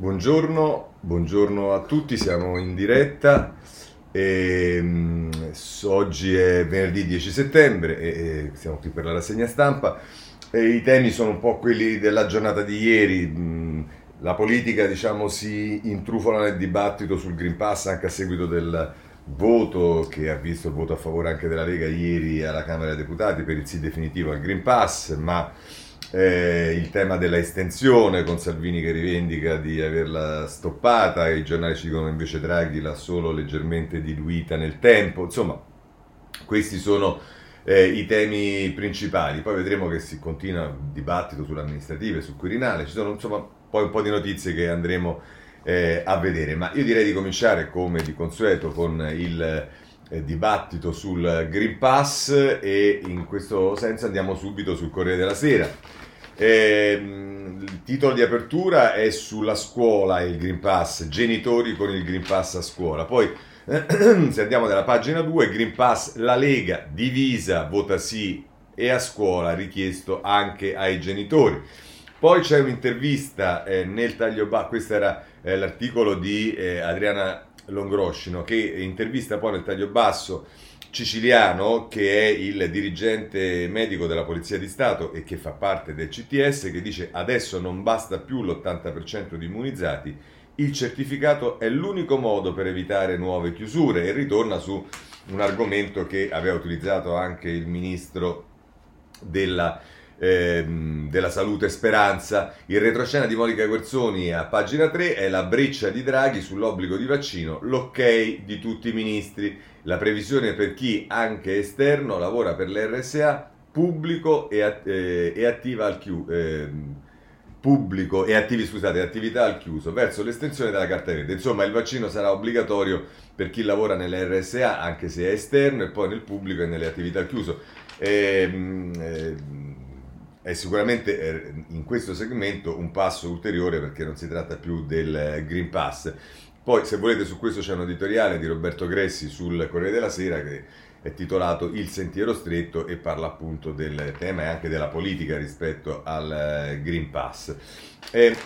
Buongiorno, buongiorno a tutti, siamo in diretta. E, um, oggi è venerdì 10 settembre e, e siamo qui per la rassegna stampa. E I temi sono un po' quelli della giornata di ieri. Mm, la politica diciamo, si intrufola nel dibattito sul Green Pass anche a seguito del voto che ha visto il voto a favore anche della Lega ieri alla Camera dei Deputati per il sì definitivo al Green Pass, ma eh, il tema della estensione con Salvini che rivendica di averla stoppata, i giornali ci dicono invece Draghi l'ha solo leggermente diluita nel tempo, insomma questi sono eh, i temi principali, poi vedremo che si continua il dibattito sull'amministrativa e sul Quirinale, ci sono insomma poi un po' di notizie che andremo eh, a vedere, ma io direi di cominciare come di consueto con il eh, dibattito sul Green Pass e in questo senso andiamo subito sul Corriere della Sera. Eh, il titolo di apertura è sulla scuola e il Green Pass, genitori con il Green Pass a scuola. Poi se andiamo nella pagina 2, Green Pass, la Lega divisa, vota sì e a scuola richiesto anche ai genitori. Poi c'è un'intervista eh, nel taglio basso, questo era eh, l'articolo di eh, Adriana Longroscino, che intervista poi nel taglio basso Ciciliano, che è il dirigente medico della Polizia di Stato e che fa parte del CTS, che dice adesso non basta più l'80% di immunizzati, il certificato è l'unico modo per evitare nuove chiusure. E ritorna su un argomento che aveva utilizzato anche il ministro della ehm, della salute Speranza. Il retroscena di Monica Guerzoni a pagina 3 è la breccia di Draghi sull'obbligo di vaccino, l'ok di tutti i ministri. La previsione per chi, anche esterno, lavora per l'RSA, pubblico e, eh, e attiva al chiuso. Eh, pubblico e attivi, scusate, attività al chiuso verso l'estensione della carta verde. Insomma, il vaccino sarà obbligatorio per chi lavora nell'RSA, anche se è esterno, e poi nel pubblico e nelle attività al chiuso. Eh, eh, è sicuramente eh, in questo segmento un passo ulteriore perché non si tratta più del Green Pass. Poi, se volete, su questo c'è un editoriale di Roberto Gressi sul Corriere della Sera che è titolato Il sentiero stretto e parla appunto del tema e anche della politica rispetto al eh, Green Pass. E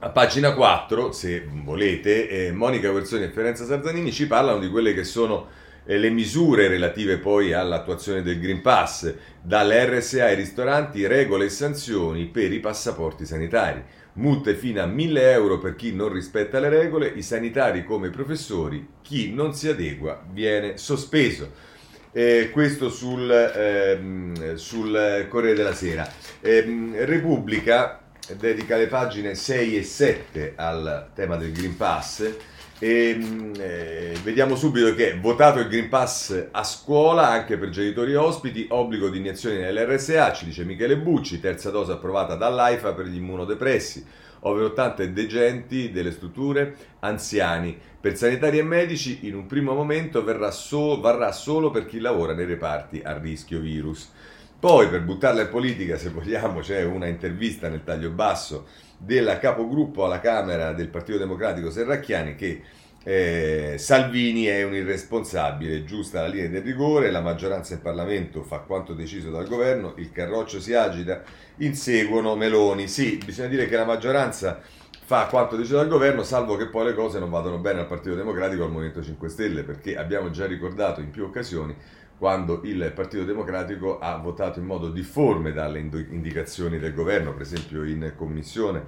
a pagina 4, se volete, eh, Monica Guerzoni e Ferenza Sarzanini ci parlano di quelle che sono eh, le misure relative poi all'attuazione del Green Pass, dalle RSA ai ristoranti, regole e sanzioni per i passaporti sanitari multe fino a 1000 euro per chi non rispetta le regole, i sanitari come i professori, chi non si adegua viene sospeso. Eh, questo sul, ehm, sul, Corriere della Sera. Eh, Repubblica dedica le pagine 6 e 7 al tema del Green Pass e, ehm, eh, vediamo subito che votato il Green Pass a scuola anche per genitori e ospiti, obbligo di iniezioni nell'RSA, ci dice Michele Bucci, terza dose approvata dall'AIFA per gli immunodepressi, over 80 degenti delle strutture, anziani. Per sanitari e medici in un primo momento so, varrà solo per chi lavora nei reparti a rischio virus. Poi per buttarla in politica, se vogliamo, c'è una intervista nel taglio basso della capogruppo alla Camera del Partito Democratico Serracchiani che eh, Salvini è un irresponsabile, giusta la linea del rigore, la maggioranza in Parlamento fa quanto deciso dal governo, il carroccio si agita, inseguono Meloni. Sì, bisogna dire che la maggioranza fa quanto deciso dal governo, salvo che poi le cose non vadano bene al Partito Democratico e al Movimento 5 Stelle, perché abbiamo già ricordato in più occasioni quando il Partito Democratico ha votato in modo difforme dalle indicazioni del governo, per esempio in commissione.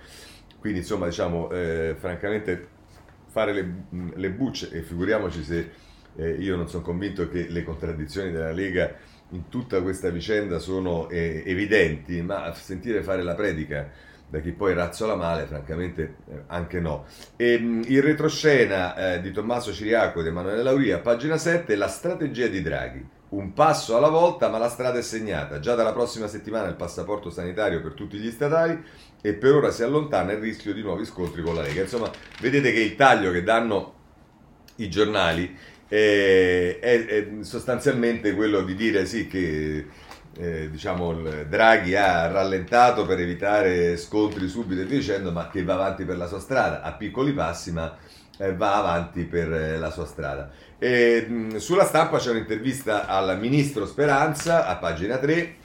Quindi insomma diciamo eh, francamente fare le, le, bucce e figuriamoci se eh, io non sono convinto che le contraddizioni della Lega in tutta questa vicenda sono eh, evidenti, ma sentire fare la predica da chi poi razzola male, francamente eh, anche no. E, il retroscena eh, di Tommaso Ciriaco ed Emanuele Lauria, pagina 7, la strategia di Draghi un passo alla volta, ma la strada è segnata. Già dalla prossima settimana il passaporto sanitario per tutti gli statali e per ora si allontana il rischio di nuovi scontri con la Lega. Insomma, vedete che il taglio che danno i giornali è, è, è sostanzialmente quello di dire sì che eh, diciamo Draghi ha rallentato per evitare scontri subito e via dicendo, ma che va avanti per la sua strada a piccoli passi, ma eh, va avanti per eh, la sua strada. E, sulla stampa c'è un'intervista al ministro Speranza a pagina 3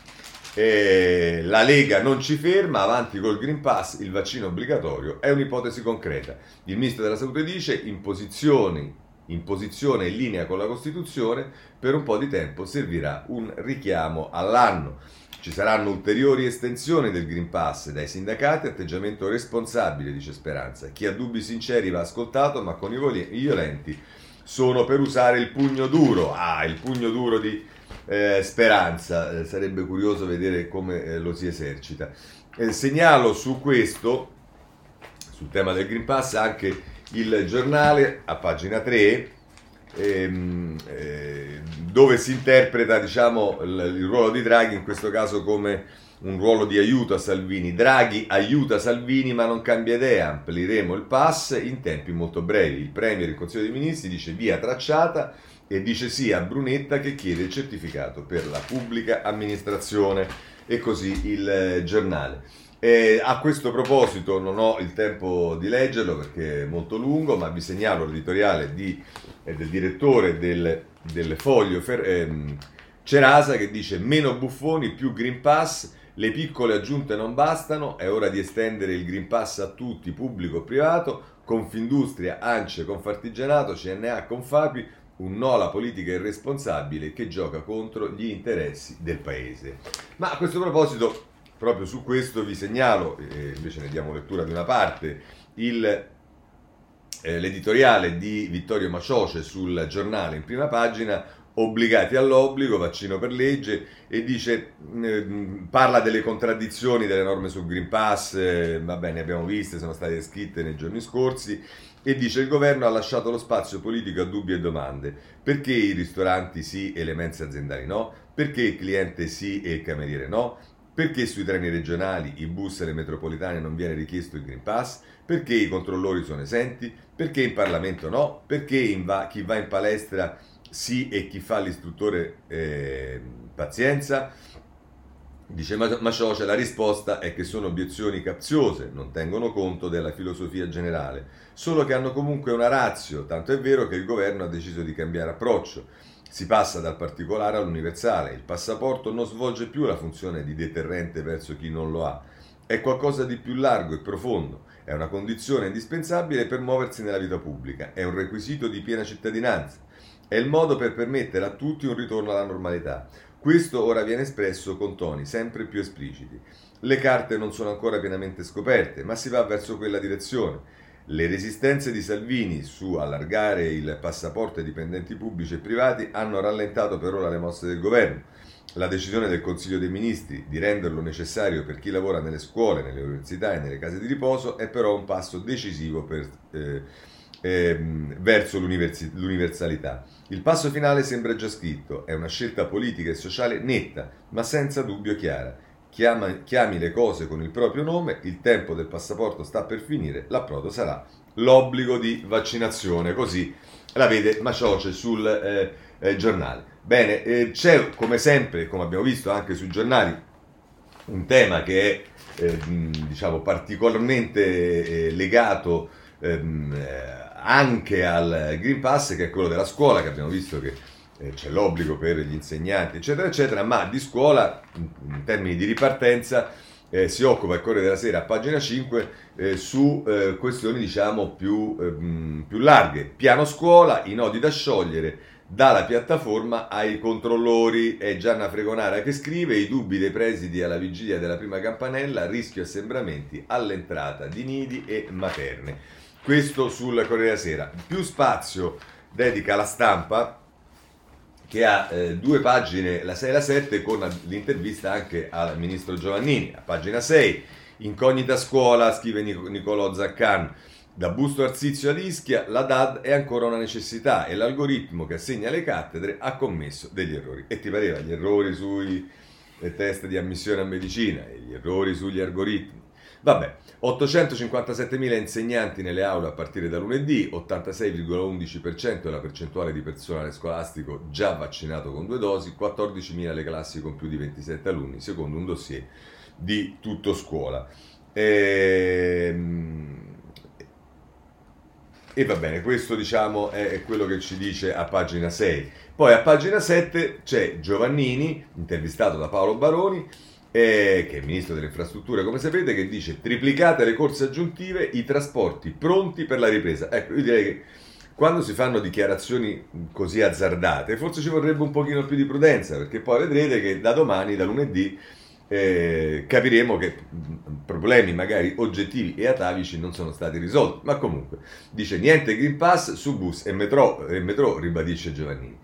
Eh, la Lega non ci ferma, avanti col Green Pass, il vaccino obbligatorio è un'ipotesi concreta. Il ministro della Salute dice in posizione, in posizione in linea con la Costituzione, per un po' di tempo servirà un richiamo all'anno. Ci saranno ulteriori estensioni del Green Pass dai sindacati, atteggiamento responsabile, dice Speranza. Chi ha dubbi sinceri va ascoltato, ma con i violenti sono per usare il pugno duro. Ah, il pugno duro di eh, Speranza, eh, sarebbe curioso vedere come eh, lo si esercita. Eh, segnalo su questo, sul tema del Green Pass, anche il giornale a pagina 3 ehm, eh, dove si interpreta diciamo, il, il ruolo di Draghi in questo caso come un ruolo di aiuto a Salvini. Draghi aiuta Salvini ma non cambia idea, amplieremo il pass in tempi molto brevi. Il Premier il Consiglio dei Ministri dice via tracciata e dice sì a Brunetta che chiede il certificato per la pubblica amministrazione e così il eh, giornale. E a questo proposito non ho il tempo di leggerlo perché è molto lungo, ma vi segnalo l'editoriale di, eh, del direttore del, del Foglio Fer, ehm, Cerasa che dice meno buffoni, più Green Pass, le piccole aggiunte non bastano, è ora di estendere il Green Pass a tutti, pubblico e privato, Confindustria, ANCE, Confartigianato, CNA, Confapi, un no alla politica irresponsabile che gioca contro gli interessi del paese. Ma a questo proposito Proprio su questo vi segnalo, e invece ne diamo lettura di una parte, il, eh, l'editoriale di Vittorio Macioce sul giornale in prima pagina, obbligati all'obbligo, vaccino per legge, e dice, eh, parla delle contraddizioni delle norme sul Green Pass, eh, va bene, abbiamo viste, sono state scritte nei giorni scorsi, e dice il governo ha lasciato lo spazio politico a dubbi e domande. Perché i ristoranti sì e le mense aziendali no? Perché il cliente sì e il cameriere no? Perché sui treni regionali, i bus e le metropolitane non viene richiesto il Green Pass? Perché i controllori sono esenti? Perché in Parlamento no? Perché va, chi va in palestra sì e chi fa l'istruttore eh, pazienza? Dice Macioce, la risposta è che sono obiezioni capziose, non tengono conto della filosofia generale, solo che hanno comunque una razio, tanto è vero che il governo ha deciso di cambiare approccio si passa dal particolare all'universale. Il passaporto non svolge più la funzione di deterrente verso chi non lo ha. È qualcosa di più largo e profondo. È una condizione indispensabile per muoversi nella vita pubblica. È un requisito di piena cittadinanza. È il modo per permettere a tutti un ritorno alla normalità. Questo ora viene espresso con toni sempre più espliciti. Le carte non sono ancora pienamente scoperte, ma si va verso quella direzione. Le resistenze di Salvini su allargare il passaporto ai dipendenti pubblici e privati hanno rallentato per ora le mosse del governo. La decisione del Consiglio dei Ministri di renderlo necessario per chi lavora nelle scuole, nelle università e nelle case di riposo è però un passo decisivo per, eh, eh, verso l'universalità. Il passo finale sembra già scritto, è una scelta politica e sociale netta, ma senza dubbio chiara chiama, chiami le cose con il proprio nome, il tempo del passaporto sta per finire, l'approdo sarà l'obbligo di vaccinazione, così la vede Macioce sul eh, eh, giornale. Bene, eh, c'è come sempre, come abbiamo visto anche sui giornali, un tema che è eh, diciamo particolarmente eh, legato ehm, eh, anche al Green Pass, che è quello della scuola, che abbiamo visto che eh, c'è l'obbligo per gli insegnanti, eccetera, eccetera, ma di scuola, in termini di ripartenza, eh, si occupa il Corriere della Sera a pagina 5 eh, su eh, questioni diciamo più, ehm, più, larghe. Piano scuola, i nodi da sciogliere dalla piattaforma ai controllori. È Gianna Fregonara che scrive i dubbi dei presidi alla vigilia della prima campanella, rischio assembramenti all'entrata di nidi e materne. Questo sul Corriere Sera. Più spazio dedica la stampa che ha eh, due pagine, la 6 e la 7, con l'intervista anche al ministro Giovannini. A pagina 6, incognita scuola, scrive Nic- Nicolò Zaccan. Da Busto Arsizio ad Ischia, la DAD è ancora una necessità e l'algoritmo che assegna le cattedre ha commesso degli errori. E ti pareva gli errori sui test di ammissione a medicina gli errori sugli algoritmi Vabbè, 857.000 insegnanti nelle aule a partire da lunedì, 86,11% è la percentuale di personale scolastico già vaccinato con due dosi, 14.000 le classi con più di 27 alunni, secondo un dossier di tutto scuola. Ehm... E va bene, questo diciamo è quello che ci dice a pagina 6. Poi a pagina 7 c'è Giovannini, intervistato da Paolo Baroni, eh, che è ministro delle infrastrutture, come sapete, che dice triplicate le corse aggiuntive, i trasporti pronti per la ripresa. Ecco, io direi che quando si fanno dichiarazioni così azzardate, forse ci vorrebbe un pochino più di prudenza, perché poi vedrete che da domani, da lunedì, eh, capiremo che problemi magari oggettivi e atavici non sono stati risolti. Ma comunque, dice niente Green Pass su bus e metro, e metro ribadisce Giovannini.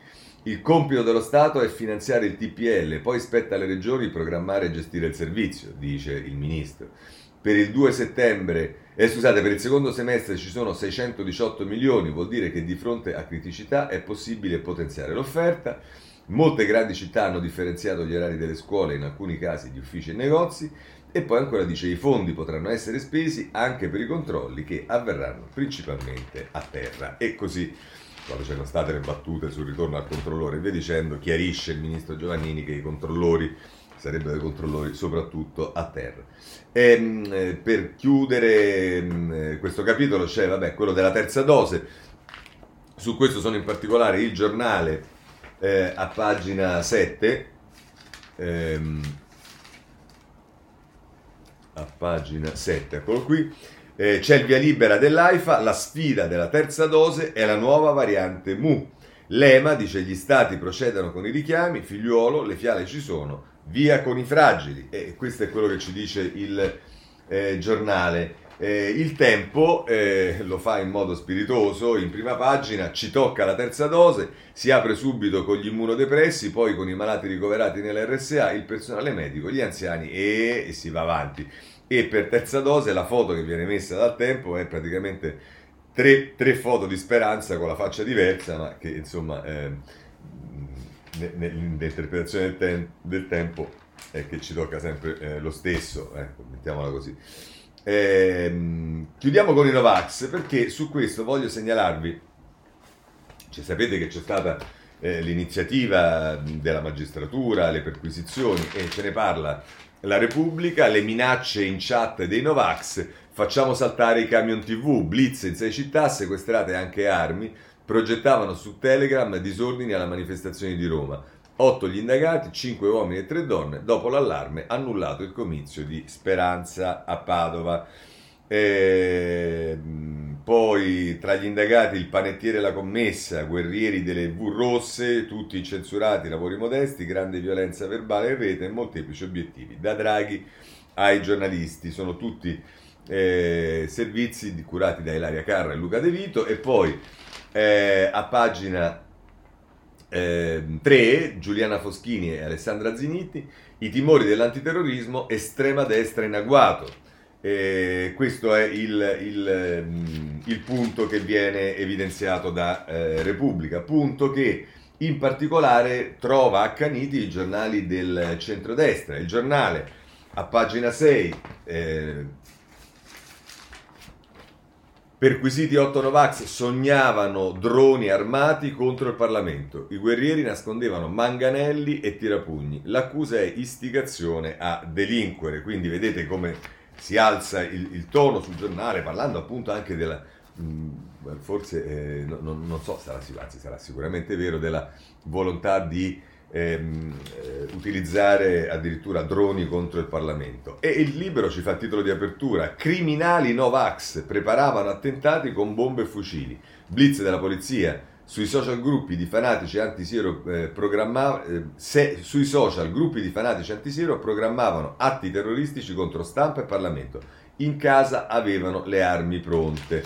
Il compito dello Stato è finanziare il TPL, poi spetta alle regioni programmare e gestire il servizio, dice il ministro. Per il 2 settembre, eh, scusate, per il secondo semestre ci sono 618 milioni, vuol dire che di fronte a criticità è possibile potenziare l'offerta. Molte grandi città hanno differenziato gli orari delle scuole, in alcuni casi di uffici e negozi, e poi ancora dice i fondi potranno essere spesi anche per i controlli che avverranno principalmente a terra. E così quando c'erano state le battute sul ritorno al controllore, via dicendo, chiarisce il ministro Giovannini che i controllori sarebbero dei controllori soprattutto a terra. E, ehm, eh, per chiudere mm, eh, questo capitolo c'è vabbè, quello della terza dose, su questo sono in particolare il giornale eh, a pagina 7. Ehm, a pagina 7, eccolo qui eh, c'è il via libera dell'AIFA, la sfida della terza dose è la nuova variante Mu. L'EMA dice gli stati procedano con i richiami, figliuolo, le fiale ci sono, via con i fragili. E questo è quello che ci dice il eh, giornale. Eh, il tempo eh, lo fa in modo spiritoso, in prima pagina ci tocca la terza dose, si apre subito con gli immunodepressi, poi con i malati ricoverati nell'RSA, il personale medico, gli anziani e, e si va avanti e per terza dose la foto che viene messa dal tempo è praticamente tre, tre foto di speranza con la faccia diversa, ma che insomma eh, nell'interpretazione del, tem- del, tempo è che ci tocca sempre eh, lo stesso, ecco, mettiamola così. Eh, chiudiamo con i Novax perché su questo voglio segnalarvi, cioè, sapete che c'è stata eh, l'iniziativa della magistratura, le perquisizioni e ce ne parla la Repubblica, le minacce in chat dei Novax, facciamo saltare i camion TV, blitz in sei città, sequestrate anche armi, progettavano su Telegram disordini alla manifestazione di Roma. Otto gli indagati, cinque uomini e tre donne, dopo l'allarme annullato il comizio di Speranza a Padova. E, ehm, poi tra gli indagati il panettiere e la commessa, guerrieri delle V rosse, tutti censurati, lavori modesti, grande violenza verbale in rete e molteplici obiettivi. Da Draghi ai giornalisti, sono tutti eh, servizi curati da Ilaria Carra e Luca De Vito. E poi eh, a pagina eh, 3 Giuliana Foschini e Alessandra Ziniti, i timori dell'antiterrorismo, estrema destra in agguato eh, questo è il, il, mm, il, punto che viene evidenziato da eh, Repubblica, punto che in particolare trova accaniti i giornali del centrodestra. Il giornale a pagina 6 eh, Perquisiti 8 Novax sognavano droni armati contro il Parlamento. I guerrieri nascondevano manganelli e tirapugni. L'accusa è istigazione a delinquere. Quindi vedete come si alza il, il, tono sul giornale parlando appunto anche della, mm, forse eh, no, no, non so, sarà, anzi sarà sicuramente vero, della volontà di ehm, eh, utilizzare addirittura droni contro il Parlamento. E il libro ci fa titolo di apertura, criminali Novax preparavano attentati con bombe e fucili, blitz della polizia, sui social gruppi di fanatici anti-siero eh, eh, se, sui social gruppi di fanatici anti-siero programmavano atti terroristici contro stampa e Parlamento. In casa avevano le armi pronte.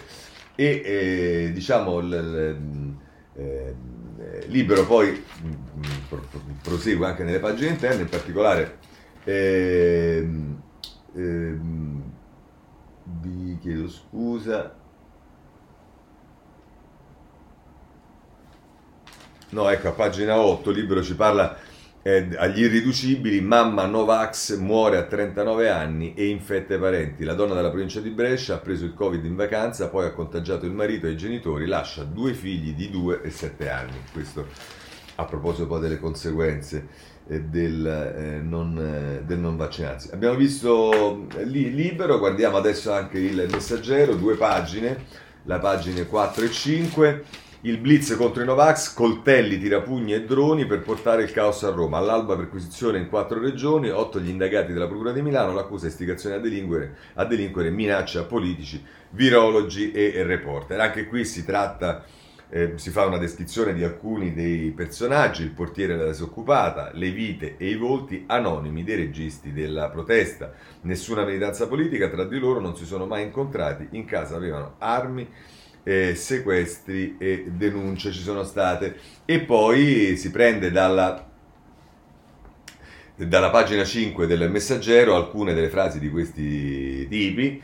E eh, diciamo il, il eh, libero poi mh, mm, prosegue anche nelle pagine interne, in particolare ehm, ehm, vi chiedo scusa No, ecco, a pagina 8 il libro ci parla eh, agli irriducibili, mamma Novax muore a 39 anni e infetta i parenti. La donna della provincia di Brescia ha preso il Covid in vacanza, poi ha contagiato il marito e i genitori, lascia due figli di 2 e 7 anni. Questo a proposito poi delle conseguenze eh, del, eh, non, eh, del, non, vaccinarsi. Abbiamo visto eh, lì libero, guardiamo adesso anche il messaggero, due pagine, la pagina 4 e 5 Il blitz contro i Novax, coltelli, tirapugni e droni per portare il caos a Roma. All'alba perquisizione in quattro regioni, otto gli indagati della Procura di Milano, l'accusa istigazione a delinquere, a delinquere minacce a politici, virologi e reporter. Anche qui si tratta eh, si fa una descrizione di alcuni dei personaggi, il portiere della disoccupata, le vite e i volti anonimi dei registi della protesta. Nessuna militanza politica, tra di loro non si sono mai incontrati, in casa avevano armi, eh, sequestri e denunce ci sono state. E poi si prende dalla dalla pagina 5 del messaggero alcune delle frasi di questi tipi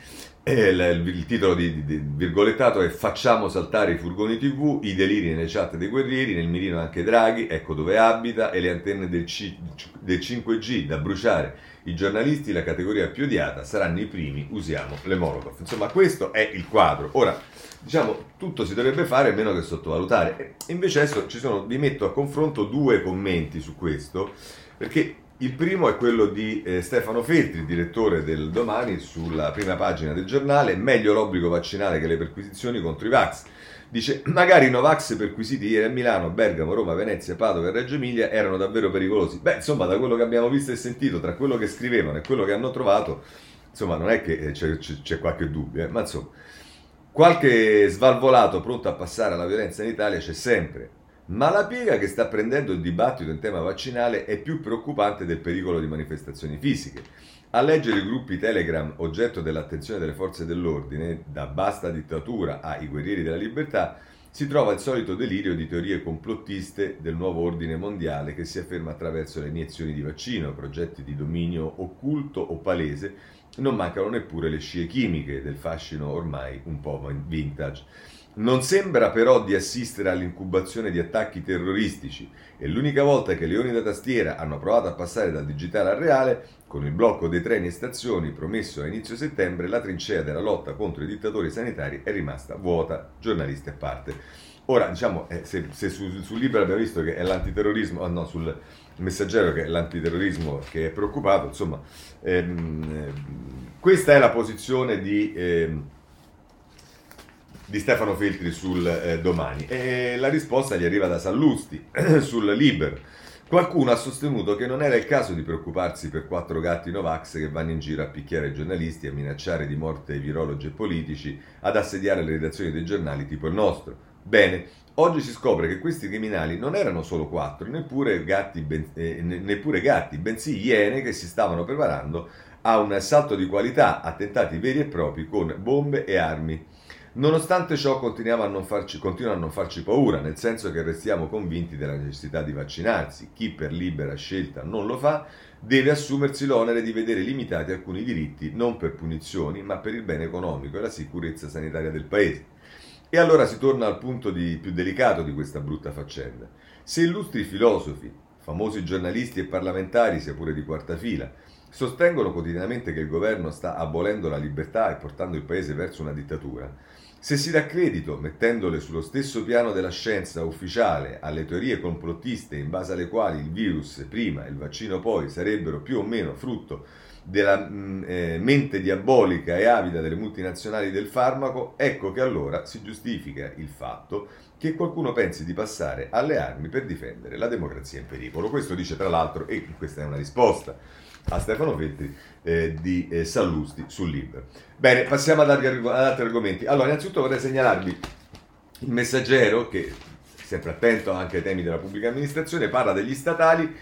il, il, titolo di, di, virgolettato è Facciamo saltare i furgoni TV, i deliri nelle chat dei guerrieri, nel mirino anche Draghi, ecco dove abita, e le antenne del, C, del 5G da bruciare. I giornalisti, la categoria più odiata, saranno i primi, usiamo le Molotov. Insomma, questo è il quadro. Ora, diciamo, tutto si dovrebbe fare meno che sottovalutare. Invece adesso sono, vi metto a confronto due commenti su questo, perché il primo è quello di eh, Stefano Feltri, direttore del Domani, sulla prima pagina del giornale, meglio l'obbligo vaccinale che le perquisizioni contro i Vax. Dice, magari i Novax perquisiti ieri a Milano, Bergamo, Roma, Venezia, Padova e Reggio Emilia erano davvero pericolosi. Beh, insomma, da quello che abbiamo visto e sentito, tra quello che scrivevano e quello che hanno trovato, insomma, non è che eh, c'è, c'è, qualche dubbio, eh, ma insomma, qualche svalvolato pronto a passare alla violenza in Italia c'è sempre. Ma la piega che sta prendendo il dibattito in tema vaccinale è più preoccupante del pericolo di manifestazioni fisiche. A leggere i gruppi Telegram oggetto dell'attenzione delle forze dell'ordine, da basta dittatura ai guerrieri della libertà, si trova il solito delirio di teorie complottiste del nuovo ordine mondiale che si afferma attraverso le iniezioni di vaccino, progetti di dominio occulto o palese, non mancano neppure le scie chimiche del fascino ormai un po' vintage. Non sembra però di assistere all'incubazione di attacchi terroristici e l'unica volta che leoni da tastiera hanno provato a passare dal digitale al reale, con il blocco dei treni e stazioni promesso a inizio settembre, la trincea della lotta contro i dittatori sanitari è rimasta vuota, giornalisti a parte. Ora, diciamo, eh, se, se sul su Libero abbiamo visto che è l'antiterrorismo, oh no, sul messaggero che è l'antiterrorismo che è preoccupato, insomma, ehm, eh, questa è la posizione di... Ehm, di Stefano Feltri sul eh, domani. E la risposta gli arriva da Sallusti sul Liber. Qualcuno ha sostenuto che non era il caso di preoccuparsi per quattro gatti Novax che vanno in giro a picchiare giornalisti, a minacciare di morte virologi e politici, ad assediare le redazioni dei giornali tipo il nostro. Bene, oggi si scopre che questi criminali non erano solo quattro, neppure gatti, ben, eh, neppure gatti bensì iene che si stavano preparando a un salto di qualità, attentati veri e propri con bombe e armi Nonostante ciò continuiamo a non farci, continua a non farci paura, nel senso che restiamo convinti della necessità di vaccinarsi. Chi per libera scelta non lo fa deve assumersi l'onere di vedere limitati alcuni diritti non per punizioni, ma per il bene economico e la sicurezza sanitaria del Paese. E allora si torna al punto di, più delicato di questa brutta faccenda. Se illustri filosofi, famosi giornalisti e parlamentari, sia pure di quarta fila, sostengono quotidianamente che il governo sta abolendo la libertà e portando il Paese verso una dittatura, se si dà credito, mettendole sullo stesso piano della scienza ufficiale, alle teorie complottiste in base alle quali il virus prima e il vaccino poi sarebbero più o meno frutto della mm, eh, mente diabolica e avida delle multinazionali del farmaco, ecco che allora si giustifica il fatto che qualcuno pensi di passare alle armi per difendere la democrazia in pericolo. Questo dice tra l'altro, e questa è una risposta a Stefano Feltri eh, di eh, Sallusti sul libro. Bene, passiamo ad, ad altri argomenti. Allora, innanzitutto vorrei segnalarvi il messaggero, che sempre attento anche ai temi della pubblica amministrazione, parla degli statali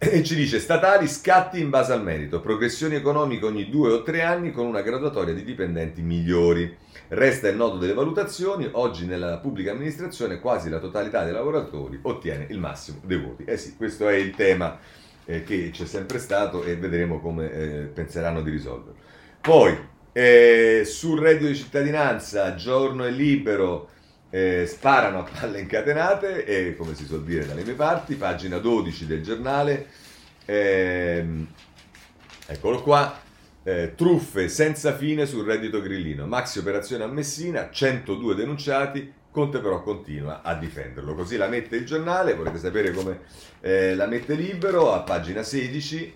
e ci dice statali scatti in base al merito, progressioni economiche ogni due o tre anni con una graduatoria di dipendenti migliori. Resta il nodo delle valutazioni, oggi nella pubblica amministrazione quasi la totalità dei lavoratori ottiene il massimo dei voti. Eh sì, questo è il tema eh, che c'è sempre stato e vedremo come eh, penseranno di risolverlo. Poi, eh, sul reddito di cittadinanza, giorno e libero, eh, sparano a palle incatenate, e, come si suol dire dalle mie parti, pagina 12 del giornale, ehm, eccolo qua, eh, truffe senza fine sul reddito grillino, maxi operazione a Messina, 102 denunciati, Conte però continua a difenderlo. Così la mette il giornale, volete sapere come eh, la mette libero, a pagina 16,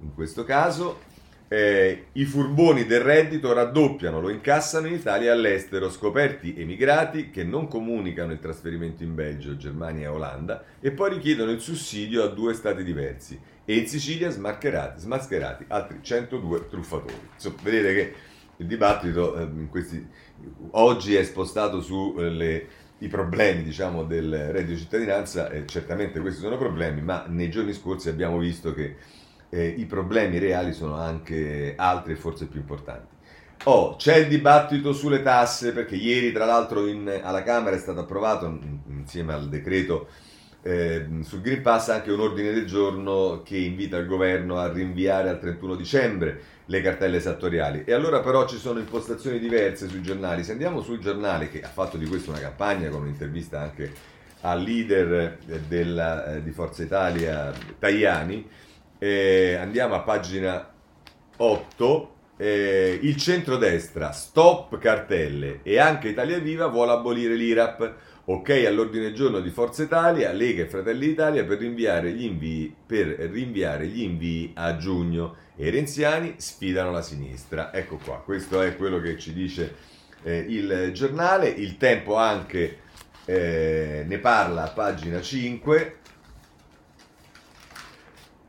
in questo caso. Eh, I furboni del reddito raddoppiano, lo incassano in Italia e all'estero, scoperti emigrati che non comunicano il trasferimento in Belgio, Germania e Olanda e poi richiedono il sussidio a due stati diversi e in Sicilia smascherati, altri 102 truffatori. Insomma, vedete che il dibattito eh, questi, oggi è spostato sui eh, problemi diciamo, del reddito di cittadinanza, e certamente questi sono problemi, ma nei giorni scorsi abbiamo visto che eh, i problemi reali sono anche altri e forse più importanti. Oh, c'è il dibattito sulle tasse perché ieri tra l'altro in, alla Camera è stato approvato insieme al decreto eh, sul Green Pass anche un ordine del giorno che invita il governo a rinviare al 31 dicembre le cartelle esattoriali. E allora però ci sono impostazioni diverse sui giornali. Se andiamo sul giornale che ha fatto di questo una campagna con un'intervista anche al leader della, eh, di Forza Italia, Tajani, eh, andiamo a pagina 8, eh, il centrodestra, stop cartelle e anche Italia Viva vuole abolire l'IRAP. Ok all'ordine del giorno di Forza Italia, Lega e Fratelli d'Italia per rinviare gli invii, per rinviare gli invii a giugno e i renziani sfidano la sinistra. Ecco qua, questo è quello che ci dice eh, il giornale. Il tempo anche eh, ne parla pagina 5.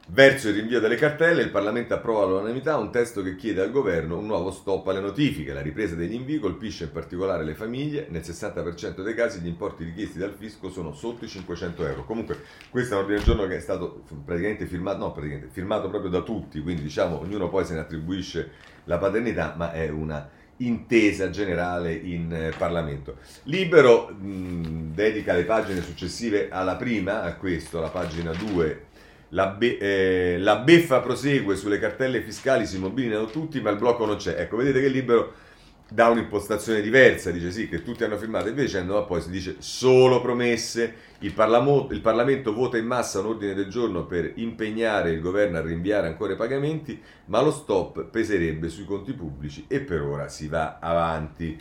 Verso il rinvio delle cartelle, il Parlamento approva all'unanimità un testo che chiede al governo un nuovo stop alle notifiche. La ripresa degli invii colpisce in particolare le famiglie. Nel 60% dei casi gli importi richiesti dal fisco sono sotto i 500 euro. Comunque, questo è un ordine del giorno che è stato praticamente firmato, no, praticamente firmato proprio da tutti, quindi diciamo ognuno poi se ne attribuisce la paternità, ma è una intesa generale in eh, Parlamento. Libero mh, dedica le pagine successive alla prima, a questo, la pagina 2 la, be- eh, la, beffa prosegue sulle cartelle fiscali, si mobilitano tutti, ma il blocco non c'è. Ecco, vedete che il libro dà un'impostazione diversa, dice sì che tutti hanno firmato, invece no, poi si dice solo promesse, il, Parlamo- il, Parlamento vota in massa un ordine del giorno per impegnare il governo a rinviare ancora i pagamenti, ma lo stop peserebbe sui conti pubblici e per ora si va avanti.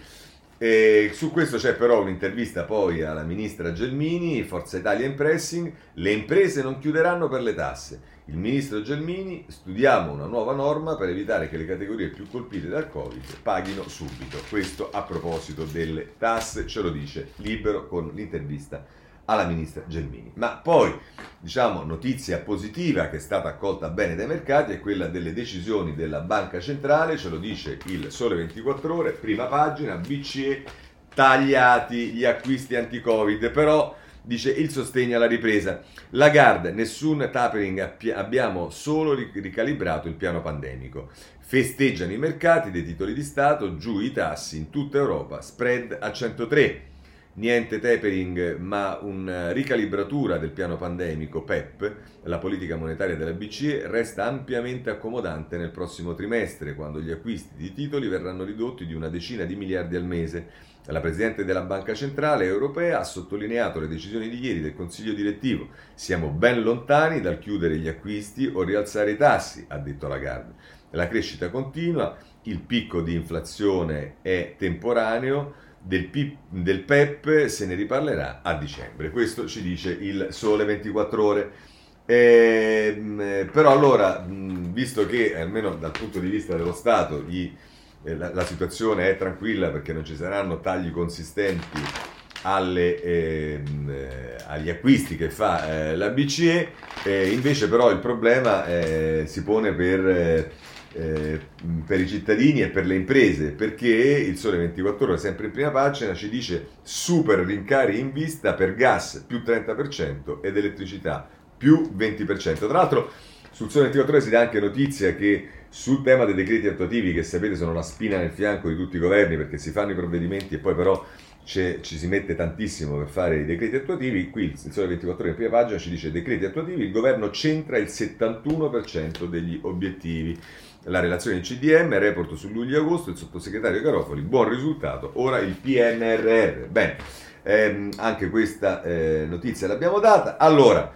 E su questo c'è però un'intervista poi alla ministra Gelmini, Forza Italia in pressing, le imprese non chiuderanno per le tasse. Il ministro Gelmini, studiamo una nuova norma per evitare che le categorie più colpite dal Covid paghino subito. Questo a proposito delle tasse, ce lo dice Libero con l'intervista alla ministra Gelmini. Ma poi, diciamo, notizia positiva che è stata accolta bene dai mercati è quella delle decisioni della Banca Centrale, ce lo dice il Sole 24 Ore, prima pagina, BCE tagliati gli acquisti anti-Covid, però dice il sostegno alla ripresa. Lagarde, nessun tapering, abbiamo solo ricalibrato il piano pandemico. Festeggiano i mercati dei titoli di Stato, giù i tassi in tutta Europa, spread a 103 niente tapering ma una ricalibratura del piano pandemico PEP, la politica monetaria della BCE, resta ampiamente accomodante nel prossimo trimestre, quando gli acquisti di titoli verranno ridotti di una decina di miliardi al mese. La Presidente della Banca Centrale Europea ha sottolineato le decisioni di ieri del Consiglio direttivo. Siamo ben lontani dal chiudere gli acquisti o rialzare i tassi, ha detto Lagarde. La crescita continua, il picco di inflazione è temporaneo, del, PIP, del PEP se ne riparlerà a dicembre. Questo ci dice il Sole 24 Ore. Eh, però allora, visto che almeno dal punto di vista dello Stato gli, eh, la, la, situazione è tranquilla perché non ci saranno tagli consistenti alle, ehm, eh, agli acquisti che fa eh, la BCE, eh, invece però il problema eh, si pone per eh, per i cittadini e per le imprese, perché il Sole 24 Ore, sempre in prima pagina, ci dice super rincari in vista per gas più 30% ed elettricità più 20%. Tra l'altro sul Sole 24 Ore si dà anche notizia che sul tema dei decreti attuativi, che sapete sono la spina nel fianco di tutti i governi perché si fanno i provvedimenti e poi però ci si mette tantissimo per fare i decreti attuativi, qui il Sole 24 Ore in prima pagina ci dice decreti attuativi, il governo centra il 71% degli obiettivi la relazione CDM, report su luglio e agosto, il sottosegretario Garofoli, buon risultato, ora il PNRR. Bene, ehm, anche questa eh, notizia l'abbiamo data. Allora,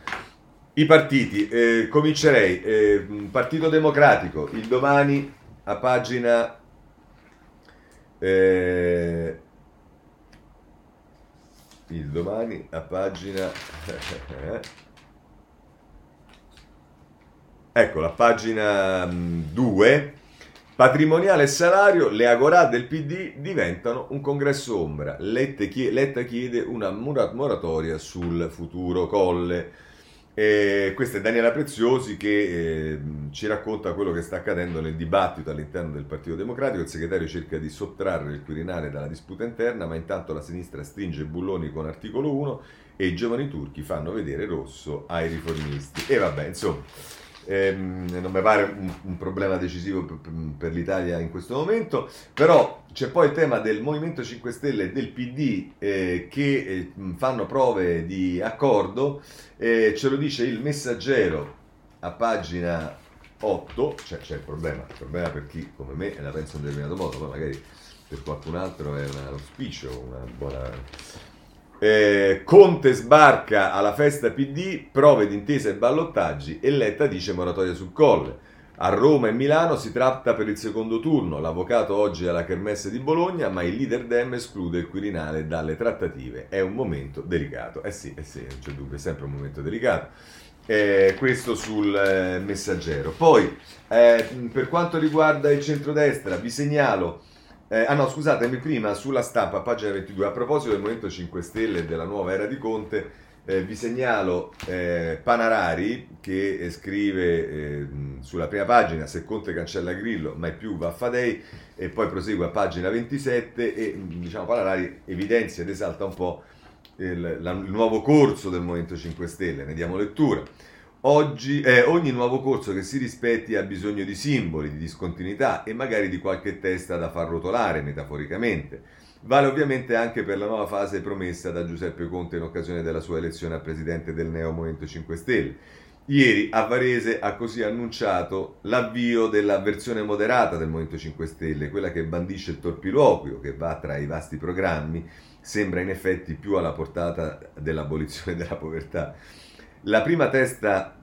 i partiti, eh, comincerei, eh, Partito Democratico, il domani a pagina... Eh, il domani a pagina... Ecco, la pagina 2, Patrimoniale e salario, le agorà del PD diventano un congresso ombra. Letta chiede una moratoria sul futuro colle. E questa è Daniela Preziosi che eh, ci racconta quello che sta accadendo nel dibattito all'interno del Partito Democratico. Il segretario cerca di sottrarre il Quirinale dalla disputa interna, ma intanto la sinistra stringe bulloni con articolo 1 e i giovani turchi fanno vedere rosso ai riformisti. E vabbè, insomma ehm, non mi pare un, un problema decisivo per, per, l'Italia in questo momento, però c'è poi il tema del Movimento 5 Stelle e del PD eh, che eh, fanno prove di accordo, eh, ce lo dice il messaggero a pagina 8, cioè c'è il problema, il problema per chi come me la pensa in un determinato modo, poi magari per qualcun altro è un auspicio, una buona eh, Conte sbarca alla festa PD, prove d'intesa e ballottaggi e Letta dice moratoria sul colle. A Roma e Milano si tratta per il secondo turno. L'avvocato oggi è alla Kermesse di Bologna, ma il leader Dem esclude il Quirinale dalle trattative. È un momento delicato. Eh sì, eh sì, non c'è dubbio, è sempre un momento delicato. Eh, questo sul eh, messaggero. Poi, eh, per quanto riguarda il centrodestra, vi segnalo eh, ah no, scusatemi, prima sulla stampa, pagina 22, a proposito del Movimento 5 Stelle e della nuova era di Conte, eh, vi segnalo eh, Panarari che scrive eh, sulla prima pagina se Conte cancella Grillo, mai più Vaffadei, e poi prosegue a pagina 27 e diciamo Panarari evidenzia ed esalta un po' il, la, il nuovo corso del Movimento 5 Stelle, ne diamo lettura. Oggi, eh, ogni nuovo corso che si rispetti ha bisogno di simboli, di discontinuità e magari di qualche testa da far rotolare metaforicamente. Vale ovviamente anche per la nuova fase promessa da Giuseppe Conte in occasione della sua elezione a presidente del Neo Movimento 5 Stelle. Ieri a Varese ha così annunciato l'avvio della versione moderata del Movimento 5 Stelle, quella che bandisce il torpiloquio, che va tra i vasti programmi, sembra in effetti più alla portata dell'abolizione della povertà. La prima testa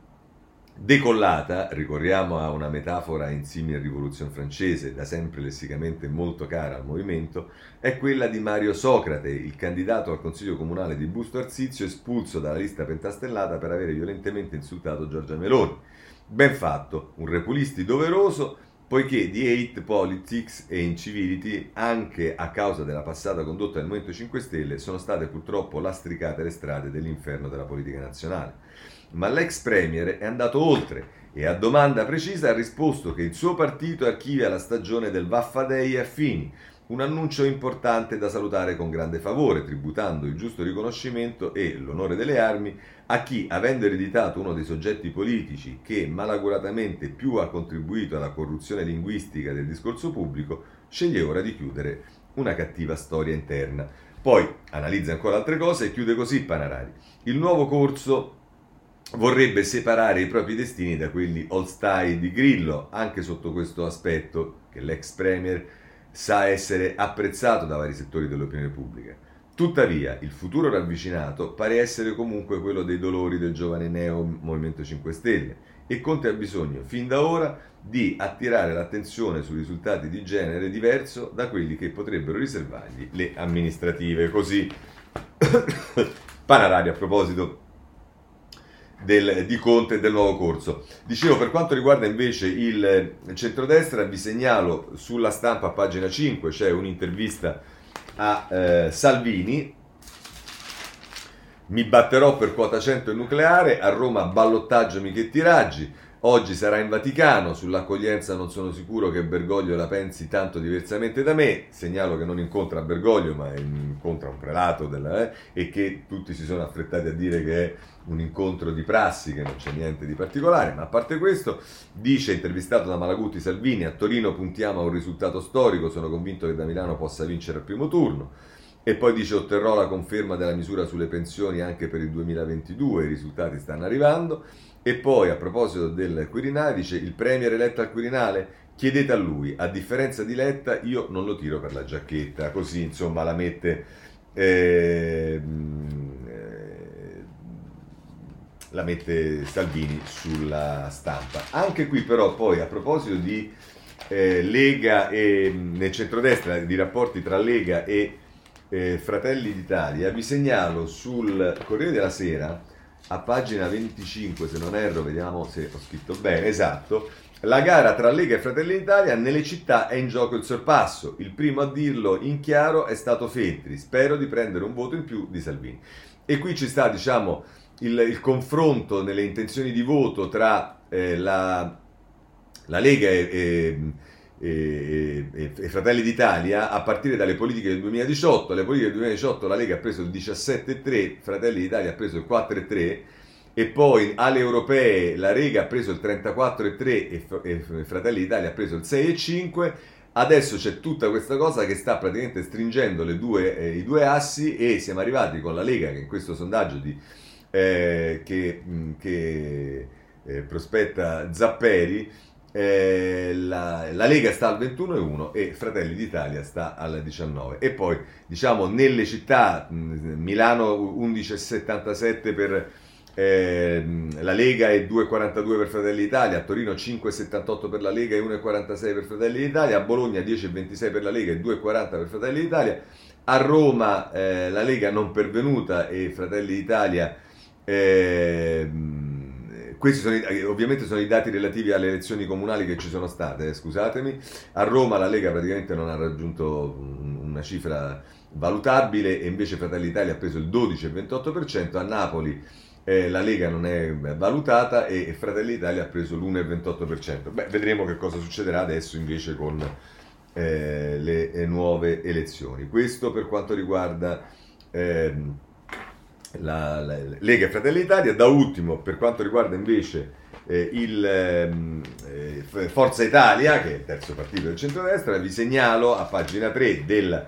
decollata, ricorriamo a una metafora in simile rivoluzione francese, da sempre lessicamente molto cara al movimento, è quella di Mario Socrate, il candidato al consiglio comunale di Busto Arsizio, espulso dalla lista pentastellata per avere violentemente insultato Giorgia Meloni. Ben fatto, un repulisti doveroso, poiché di hate politics e incivility, anche a causa della passata condotta del Movimento 5 Stelle, sono state purtroppo lastricate le strade dell'inferno della politica nazionale. Ma l'ex premier è andato oltre e a domanda precisa ha risposto che il suo partito archivia la stagione del Vaffadei affini, un annuncio importante da salutare con grande favore, tributando il giusto riconoscimento e l'onore delle armi a chi, avendo ereditato uno dei soggetti politici che malaguratamente più ha contribuito alla corruzione linguistica del discorso pubblico, sceglie ora di chiudere una cattiva storia interna. Poi analizza ancora altre cose e chiude così Panarari. Il nuovo corso vorrebbe separare i propri destini da quelli all-style di Grillo, anche sotto questo aspetto che l'ex premier sa essere apprezzato da vari settori dell'opinione pubblica. Tuttavia, il futuro ravvicinato pare essere comunque quello dei dolori del giovane neo Movimento 5 Stelle e Conte ha bisogno, fin da ora, di attirare l'attenzione su risultati di genere diverso da quelli che potrebbero riservargli le amministrative. Così, Panarari a proposito del, di Conte e del nuovo corso. Dicevo, per quanto riguarda invece il centrodestra, vi segnalo sulla stampa a pagina 5 c'è un'intervista a eh, Salvini. Mi batterò per quota 100 e nucleare, a Roma ballottaggio Michetti Raggi. Oggi sarà in Vaticano, sull'accoglienza non sono sicuro che Bergoglio la pensi tanto diversamente da me, segnalo che non incontra Bergoglio ma incontra un prelato della, eh, e che tutti si sono affrettati a dire che è un incontro di prassi, che non c'è niente di particolare, ma a parte questo dice, intervistato da Malaguti Salvini, a Torino puntiamo a un risultato storico, sono convinto che da Milano possa vincere al primo turno. E poi dice otterrò la conferma della misura sulle pensioni anche per il 2022, i risultati stanno arrivando. E poi a proposito del Quirinale dice il Premier eletto al Quirinale? Chiedete a lui, a differenza di Letta io non lo tiro per la giacchetta, così insomma la mette, eh, eh, la mette Salvini sulla stampa. Anche qui però poi a proposito di eh, Lega e nel centrodestra, di rapporti tra Lega e eh, Fratelli d'Italia, vi segnalo sul Corriere della Sera a pagina 25, se non erro, vediamo se ho scritto bene, esatto, La gara tra Lega e Fratelli d'Italia nelle città è in gioco il sorpasso. Il primo a dirlo in chiaro è stato Feltri. Spero di prendere un voto in più di Salvini. E qui ci sta, diciamo, il, il confronto nelle intenzioni di voto tra eh, la, la, Lega e, e, e, e, Fratelli d'Italia a partire dalle politiche del 2018. Le politiche del 2018 la Lega ha preso il 17,3, Fratelli d'Italia ha preso il 4,3 e poi alle europee la Lega ha preso il 34,3 e, e Fratelli d'Italia ha preso il 6,5. Adesso c'è tutta questa cosa che sta praticamente stringendo due, eh, i due assi e siamo arrivati con la Lega che in questo sondaggio di, eh, che, mm, che eh, prospetta Zapperi, eh, la, la, Lega sta al 21,1 e Fratelli d'Italia sta al 19. E poi diciamo nelle città, Milano 11,77 per eh, la Lega e 2,42 per Fratelli d'Italia, Torino 5,78 per la Lega e 1,46 per Fratelli d'Italia, Bologna 10,26 per la Lega e 2,40 per Fratelli d'Italia, a Roma eh, la Lega non pervenuta e Fratelli d'Italia, eh, questi sono, ovviamente sono i dati relativi alle elezioni comunali che ci sono state, eh, scusatemi, a Roma la Lega praticamente non ha raggiunto una cifra valutabile e invece Fratelli d'Italia ha preso il 12,28%, a Napoli eh, la Lega non è valutata e Fratelli d'Italia ha preso l'1,28%. Beh, vedremo che cosa succederà adesso invece con eh, le eh, nuove elezioni. Questo per quanto riguarda ehm, la, la, Lega e Fratelli d'Italia. Da ultimo, per quanto riguarda invece eh, il ehm, eh, Forza Italia, che è il terzo partito del centrodestra, vi segnalo a pagina 3 del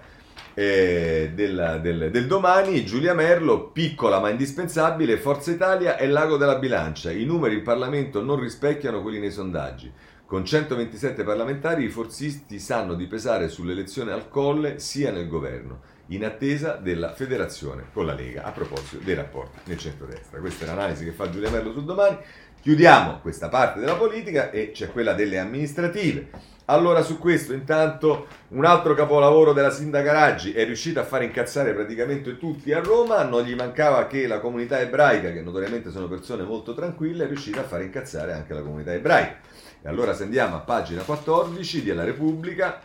eh, del, del, del, domani, Giulia Merlo, piccola ma indispensabile, Forza Italia e Lago della Bilancia. I numeri in Parlamento non rispecchiano quelli nei sondaggi. Con 127 parlamentari i forzisti sanno di pesare sull'elezione al colle sia nel governo, in attesa della federazione con la Lega, a proposito dei rapporti nel centro-destra. Questa è l'analisi che fa Giulia Merlo sul domani. Chiudiamo questa parte della politica e c'è quella delle amministrative. Allora su questo intanto un altro capolavoro della sindaca Raggi è riuscita a far incazzare praticamente tutti a Roma, non gli mancava che la comunità ebraica, che notoriamente sono persone molto tranquille, è riuscita a far incazzare anche la comunità ebraica. E allora se andiamo a pagina 14 della Repubblica,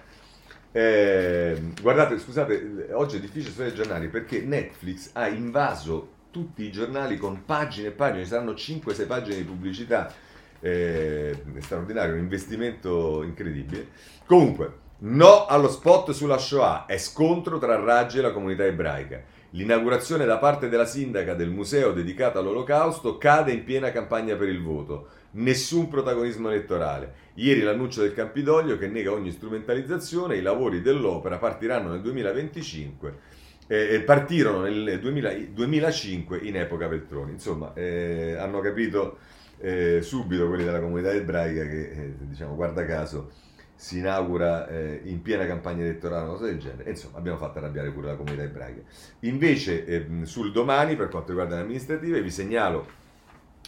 eh, guardate, scusate, oggi è difficile studiare i giornali perché Netflix ha invaso tutti i giornali con pagine e pagine, ci saranno 5-6 pagine di pubblicità eh, straordinario, un investimento incredibile. Comunque, no allo spot sulla Shoah, è scontro tra Raggi e la comunità ebraica. L'inaugurazione da parte della sindaca del museo dedicato all'olocausto cade in piena campagna per il voto. Nessun protagonismo elettorale. Ieri l'annuncio del Campidoglio che nega ogni strumentalizzazione, i lavori dell'opera partiranno nel 2025 eh, partirono nel 2000, 2005 in epoca Veltroni. Insomma, eh, hanno capito eh, subito quelli della comunità ebraica che, eh, diciamo, guarda caso, si inaugura eh, in piena campagna elettorale, una cosa del genere. Insomma, abbiamo fatto arrabbiare pure la comunità ebraica. Invece, ehm, sul domani, per quanto riguarda le amministrative, vi segnalo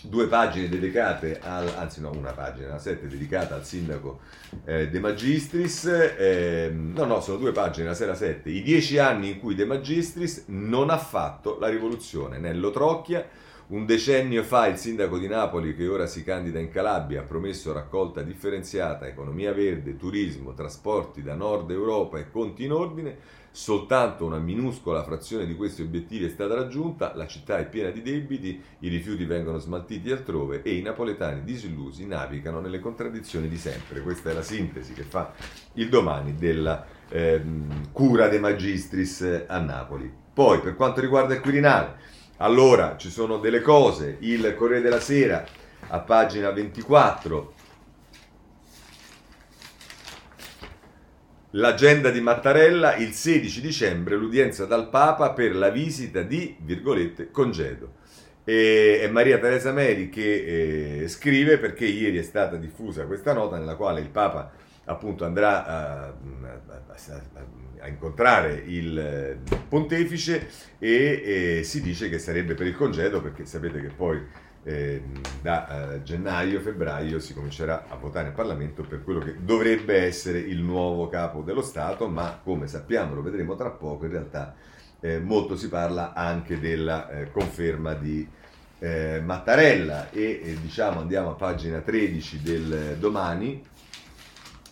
due pagine dedicate al, anzi no, una pagina, sette dedicata al sindaco eh, De Magistris, eh, no no, sono due pagine, la sera 7, i dieci anni in cui De Magistris non ha fatto la rivoluzione, Nello Trocchia, un decennio fa il sindaco di Napoli, che ora si candida in Calabria, ha promesso raccolta differenziata, economia verde, turismo, trasporti da nord Europa e conti in ordine. Soltanto una minuscola frazione di questi obiettivi è stata raggiunta, la città è piena di debiti, i rifiuti vengono smaltiti altrove e i napoletani disillusi navigano nelle contraddizioni di sempre. Questa è la sintesi che fa il domani della eh, cura dei magistris a Napoli. Poi, per quanto riguarda il Quirinale, allora, ci sono delle cose, il Corriere della Sera a pagina 24, l'agenda di Mattarella, il 16 dicembre l'udienza dal Papa per la visita di, virgolette, congedo. E è Maria Teresa Meri che eh, scrive perché ieri è stata diffusa questa nota nella quale il Papa appunto andrà a, a, a, a incontrare il eh, pontefice e, e, si dice che sarebbe per il congedo perché sapete che poi eh, da eh, gennaio-febbraio si comincerà a votare in Parlamento per quello che dovrebbe essere il nuovo capo dello Stato, ma come sappiamo, lo vedremo tra poco, in realtà eh, molto si parla anche della eh, conferma di eh, Mattarella e, e, diciamo andiamo a pagina 13 del domani,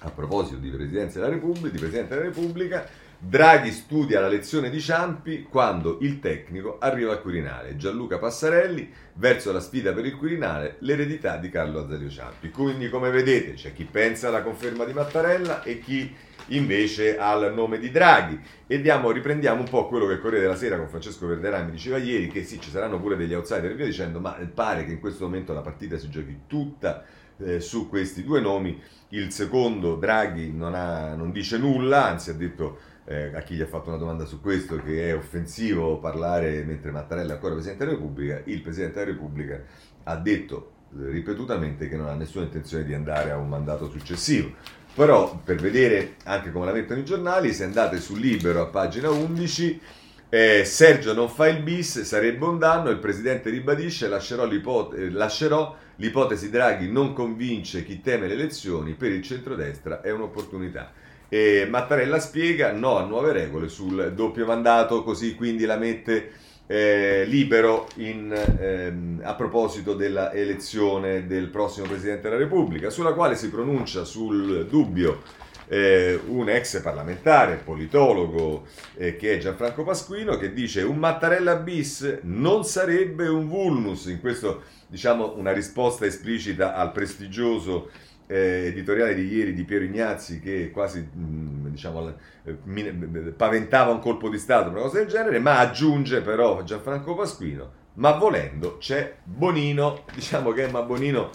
a proposito di Presidenza della Repubblica, di Presidente della Repubblica, Draghi studia la lezione di Ciampi quando il tecnico arriva al Quirinale. Gianluca Passarelli verso la sfida per il Quirinale, l'eredità di Carlo Azario Ciampi. Quindi, come vedete, c'è chi pensa alla conferma di Mattarella e chi invece al nome di Draghi. E diamo, riprendiamo un po' quello che Corriere della Sera con Francesco Verderami diceva ieri, che sì, ci saranno pure degli outsider via dicendo, ma pare che in questo momento la partita si giochi tutta eh, su questi due nomi. Il secondo, Draghi, non, ha, non dice nulla, anzi ha detto eh, a chi gli ha fatto una domanda su questo che è offensivo parlare mentre Mattarella è ancora Presidente della Repubblica, il Presidente della Repubblica ha detto eh, ripetutamente che non ha nessuna intenzione di andare a un mandato successivo. Però per vedere anche come la mettono i giornali, se andate sul libro a pagina 11, eh, Sergio non fa il bis, sarebbe un danno, il Presidente ribadisce, lascerò, l'ipote- eh, lascerò l'ipotesi Draghi non convince chi teme le elezioni, per il centrodestra è un'opportunità. E Mattarella spiega no a nuove regole sul doppio mandato, così quindi la mette eh, libero in, ehm, a proposito della elezione del prossimo Presidente della Repubblica, sulla quale si pronuncia sul dubbio eh, un ex parlamentare, politologo, eh, che è Gianfranco Pasquino, che dice un Mattarella bis non sarebbe un vulnus, in questo diciamo una risposta esplicita al prestigioso eh, editoriale di ieri di Piero Ignazzi che quasi mh, mm, diciamo, eh, paventava un colpo di Stato, una cosa del genere, ma aggiunge però Gianfranco Pasquino, ma volendo c'è Bonino, diciamo che ma Bonino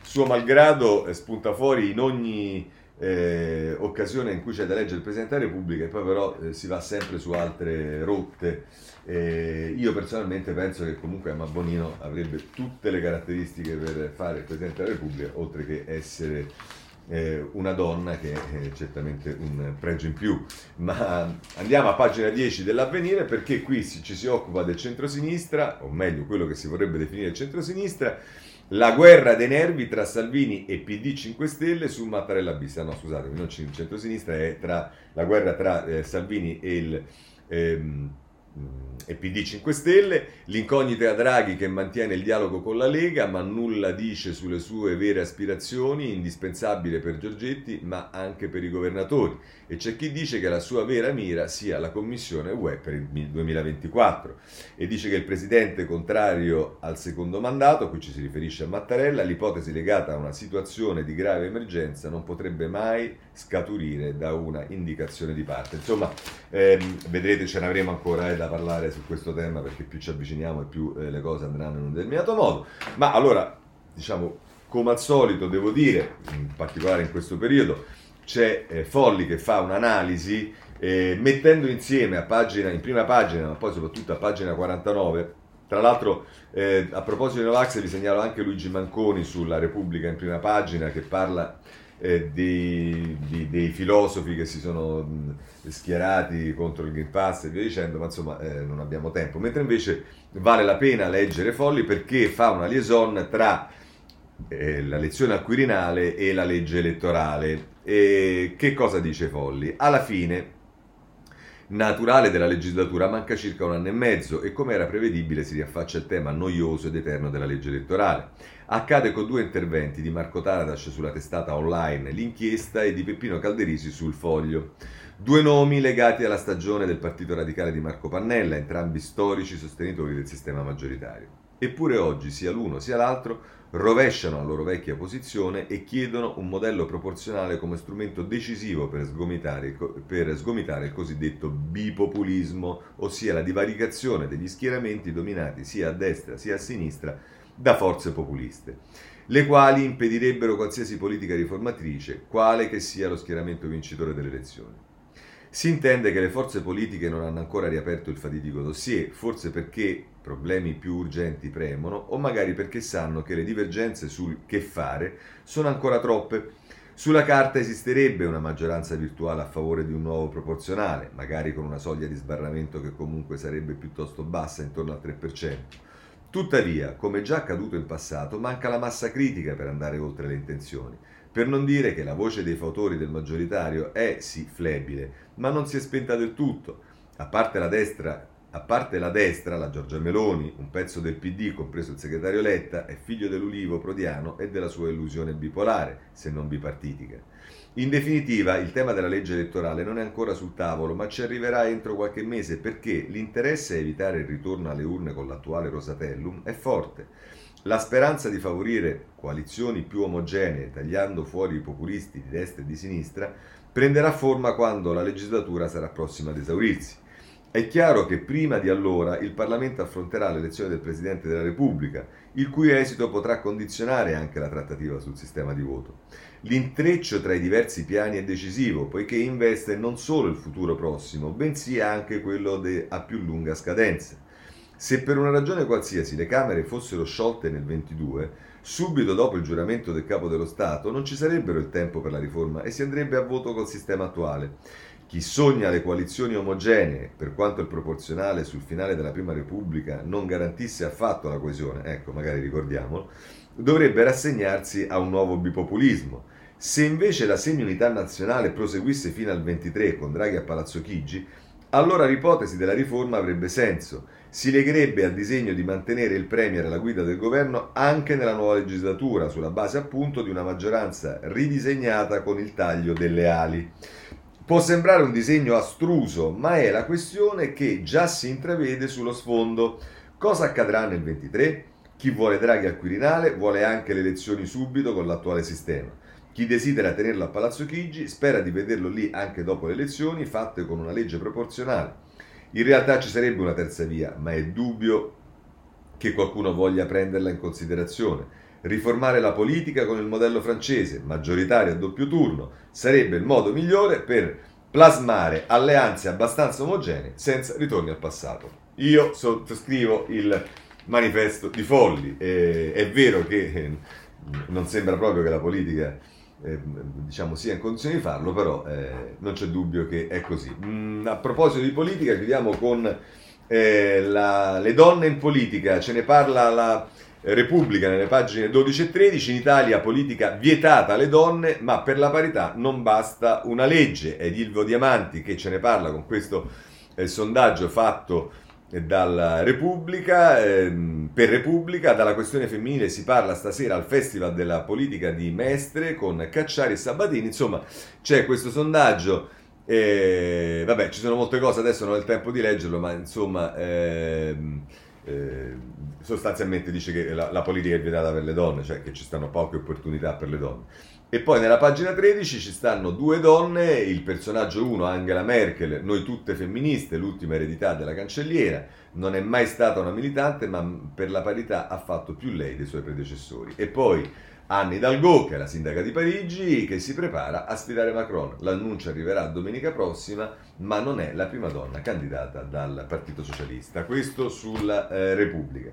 suo malgrado eh, spunta fuori in ogni eh, occasione in cui c'è da leggere il Presidente della Repubblica e poi però eh, si va sempre su altre rotte. Eh, io personalmente penso che comunque Emma Bonino avrebbe tutte le caratteristiche per fare il Presidente della Repubblica, oltre che essere eh, una donna che è certamente un pregio in più. Ma andiamo a pagina 10 dell'avvenire perché qui ci si occupa del centrosinistra, o meglio quello che si vorrebbe definire il centrosinistra la guerra dei nervi tra Salvini e PD 5 Stelle su Mattarella bis. No, scusatemi, non centro-sinistra, è tra, la guerra tra eh, Salvini e il... Ehm, e PD 5 Stelle, l'incognita Draghi che mantiene il dialogo con la Lega ma nulla dice sulle sue vere aspirazioni, indispensabile per Giorgetti ma anche per i governatori e c'è chi dice che la sua vera mira sia la commissione UE per il 2024 e dice che il presidente contrario al secondo mandato, qui ci si riferisce a Mattarella, l'ipotesi legata a una situazione di grave emergenza non potrebbe mai scaturire da una indicazione di parte. Insomma, ehm, vedrete ce ne avremo ancora eh, da parlare su questo tema perché più ci avviciniamo e più eh, le cose andranno in un determinato modo. Ma allora, diciamo, come al solito devo dire, in particolare in questo periodo, c'è eh, Folli che fa un'analisi eh, mettendo insieme a pagina, in prima pagina, ma poi soprattutto a pagina 49, tra l'altro, eh, a proposito di Novax, vi segnalo anche Luigi Manconi sulla Repubblica in prima pagina che parla eh, dei, di, dei, filosofi che si sono schierati contro il Green Pass e via dicendo, ma insomma eh, non abbiamo tempo. Mentre invece vale la pena leggere Folli perché fa una liaison tra eh, la lezione al Quirinale e la legge elettorale. E che cosa dice Folli? Alla fine naturale della legislatura manca circa un anno e mezzo e come era prevedibile si riaffaccia il tema noioso ed eterno della legge elettorale. Accade con due interventi di Marco Taradas sulla testata online L'inchiesta e di Peppino Calderisi sul Foglio. Due nomi legati alla stagione del Partito Radicale di Marco Pannella, entrambi storici sostenitori del sistema maggioritario. Eppure oggi sia l'uno sia l'altro rovesciano la loro vecchia posizione e chiedono un modello proporzionale come strumento decisivo per sgomitare, per sgomitare il cosiddetto bipopulismo, ossia la divaricazione degli schieramenti dominati sia a destra sia a sinistra da forze populiste, le quali impedirebbero qualsiasi politica riformatrice, quale che sia lo schieramento vincitore delle elezioni. Si intende che le forze politiche non hanno ancora riaperto il fatidico dossier, forse perché problemi più urgenti premono o magari perché sanno che le divergenze sul che fare sono ancora troppe. Sulla carta esisterebbe una maggioranza virtuale a favore di un nuovo proporzionale, magari con una soglia di sbarramento che comunque sarebbe piuttosto bassa, intorno al 3%. Tuttavia, come già accaduto in passato, manca la massa critica per andare oltre le intenzioni. Per non dire che la voce dei fautori del maggioritario è sì flebile, ma non si è spenta del tutto. A parte la destra A parte la destra, la Giorgia Meloni, un pezzo del PD, compreso il segretario Letta, è figlio dell'ulivo prodiano e della sua illusione bipolare, se non bipartitica. In definitiva, il tema della legge elettorale non è ancora sul tavolo, ma ci arriverà entro qualche mese perché l'interesse a evitare il ritorno alle urne con l'attuale Rosatellum è forte. La speranza di favorire coalizioni più omogenee, tagliando fuori i populisti di destra e di sinistra, prenderà forma quando la legislatura sarà prossima ad esaurirsi. È chiaro che prima di allora il Parlamento affronterà l'elezione del Presidente della Repubblica, il cui esito potrà condizionare anche la trattativa sul sistema di voto. L'intreccio tra i diversi piani è decisivo, poiché investe non solo il futuro prossimo, bensì anche quello de- a più lunga scadenza. Se per una ragione qualsiasi le Camere fossero sciolte nel 22, subito dopo il giuramento del Capo dello Stato non ci sarebbero il tempo per la riforma e si andrebbe a voto col sistema attuale. Chi sogna le coalizioni omogenee, per quanto il proporzionale sul finale della Prima Repubblica non garantisse affatto la coesione, ecco, magari ricordiamolo, dovrebbe rassegnarsi a un nuovo bipopulismo. Se invece la semi-unità nazionale proseguisse fino al 23 con Draghi a Palazzo Chigi, allora l'ipotesi della riforma avrebbe senso. Si legherebbe al disegno di mantenere il Premier alla guida del governo anche nella nuova legislatura, sulla base appunto di una maggioranza ridisegnata con il taglio delle ali. Può sembrare un disegno astruso, ma è la questione che già si intravede sullo sfondo. Cosa accadrà nel 23? Chi vuole Draghi al Quirinale vuole anche le elezioni subito con l'attuale sistema. Chi desidera tenerlo a Palazzo Chigi spera di vederlo lì anche dopo le elezioni fatte con una legge proporzionale. In realtà ci sarebbe una terza via, ma è dubbio che qualcuno voglia prenderla in considerazione. Riformare la politica con il modello francese, maggioritario a doppio turno, sarebbe il modo migliore per plasmare alleanze abbastanza omogenee senza ritorni al passato. Io sottoscrivo il manifesto di Folli. Eh, è vero che eh, non sembra proprio che la politica eh, diciamo, sia in condizione di farlo, però eh, non c'è dubbio che è così. Mm, a proposito di politica, chiudiamo con eh, la, le donne in politica. Ce ne parla la Repubblica nelle pagine 12 e 13, in Italia politica vietata alle donne, ma per la parità non basta una legge. È Ilvo Diamanti che ce ne parla con questo eh, sondaggio fatto eh, dalla Repubblica, ehm, per Repubblica, dalla questione femminile si parla stasera al Festival della Politica di Mestre con Cacciari e Sabatini, insomma c'è questo sondaggio, eh, vabbè ci sono molte cose, adesso non ho il tempo di leggerlo, ma insomma... Ehm, eh, sostanzialmente dice che la, la, politica è vietata per le donne, cioè che ci stanno poche opportunità per le donne. E poi nella pagina 13 ci stanno due donne, il personaggio 1 Angela Merkel, noi tutte femministe, l'ultima eredità della cancelliera, non è mai stata una militante ma per la parità ha fatto più lei dei suoi predecessori. E poi Anne Hidalgo, che è la sindaca di Parigi, che si prepara a sfidare Macron. L'annuncio arriverà domenica prossima, ma non è la prima donna candidata dal Partito Socialista. Questo sulla eh, Repubblica.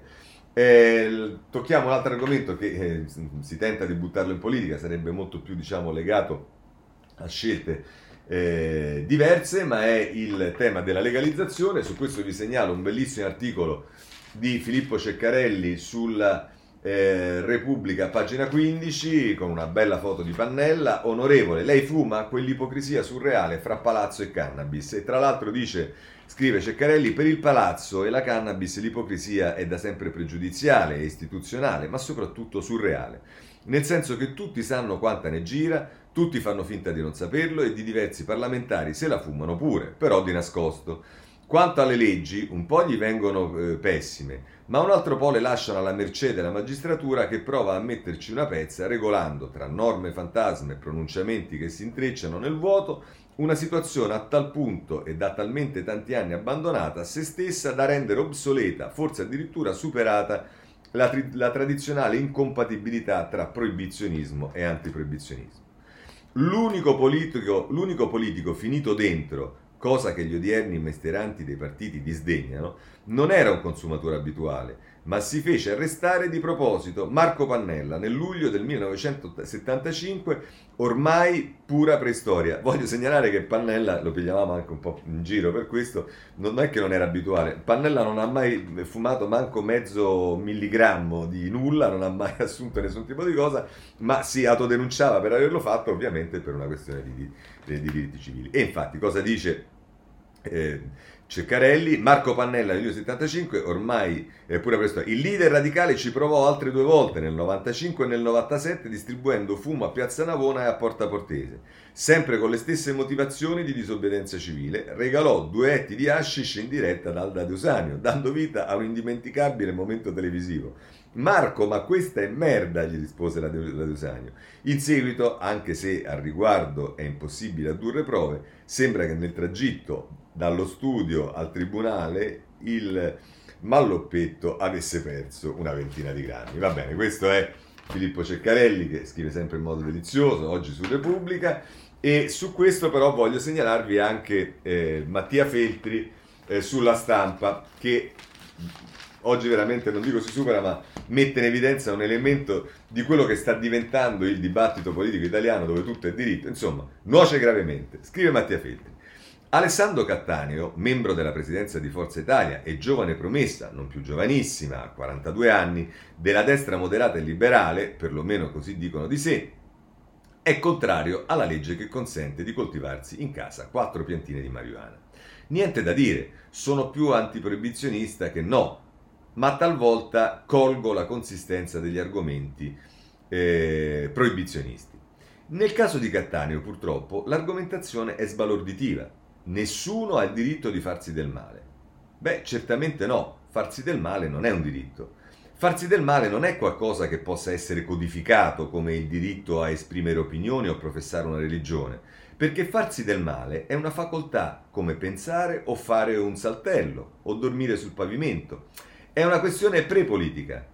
Eh, tocchiamo un altro argomento che eh, si tenta di buttarlo in politica, sarebbe molto più diciamo, legato a scelte eh, diverse, ma è il tema della legalizzazione. Su questo vi segnalo un bellissimo articolo di Filippo Ceccarelli sulla eh, Repubblica, pagina 15, con una bella foto di Pannella. Onorevole, lei fuma quell'ipocrisia surreale fra palazzo e cannabis. E tra l'altro dice, scrive Ceccarelli, per il palazzo e la cannabis l'ipocrisia è da sempre pregiudiziale istituzionale, ma soprattutto surreale. Nel senso che tutti sanno quanta ne gira, tutti fanno finta di non saperlo e di diversi parlamentari se la fumano pure, però di nascosto. Quanto alle leggi, un po' gli vengono eh, pessime, ma un altro po' le lasciano alla mercé della magistratura che prova a metterci una pezza regolando, tra norme fantasma e pronunciamenti che si intrecciano nel vuoto, una situazione a tal punto e da talmente tanti anni abbandonata a se stessa da rendere obsoleta, forse addirittura superata, la, tri- la tradizionale incompatibilità tra proibizionismo e antiproibizionismo. L'unico politico, l'unico politico finito dentro cosa che gli odierni mestieranti dei partiti disdegnano, non era un consumatore abituale, ma si fece arrestare di proposito Marco Pannella nel luglio del 1975, ormai pura preistoria. Voglio segnalare che Pannella, lo pigliavamo anche un po' in giro per questo, non è che non era abituale. Pannella non ha mai fumato manco mezzo milligrammo di nulla, non ha mai assunto nessun tipo di cosa, ma si autodenunciava per averlo fatto ovviamente per una questione di, di, di diritti civili. E infatti cosa dice eh, Ceccarelli, Marco Pannella nel 1975, ormai è pure presto. Il leader radicale ci provò altre due volte, nel 95 e nel 97, distribuendo fumo a Piazza Navona e a Porta Portese. Sempre con le stesse motivazioni di disobbedienza civile, regalò due etti di hashish in diretta ad Alda Deusanio, dando vita a un indimenticabile momento televisivo. Marco, ma questa è merda, gli rispose la, Deusanio. In seguito, anche se al riguardo è impossibile addurre prove, sembra che nel tragitto dallo studio al tribunale il malloppetto avesse perso una ventina di grammi. Va bene, questo è Filippo Ceccarelli che scrive sempre in modo delizioso, oggi su Repubblica. E su questo però voglio segnalarvi anche eh, Mattia Feltri eh, sulla stampa che oggi veramente non dico si supera, ma mette in evidenza un elemento di quello che sta diventando il dibattito politico italiano dove tutto è diritto, insomma, nuoce gravemente. Scrive Mattia Feltri. Alessandro Cattaneo, membro della presidenza di Forza Italia e giovane promessa, non più giovanissima, a 42 anni, della destra moderata e liberale, perlomeno così dicono di sé, è contrario alla legge che consente di coltivarsi in casa quattro piantine di marijuana. Niente da dire, sono più antiproibizionista che no, ma talvolta colgo la consistenza degli argomenti eh, proibizionisti. Nel caso di Cattaneo, purtroppo, l'argomentazione è sbalorditiva nessuno ha il diritto di farsi del male. Beh, certamente no, farsi del male non è un diritto. Farsi del male non è qualcosa che possa essere codificato come il diritto a esprimere opinioni o professare una religione, perché farsi del male è una facoltà come pensare o fare un saltello o dormire sul pavimento. È una questione prepolitica.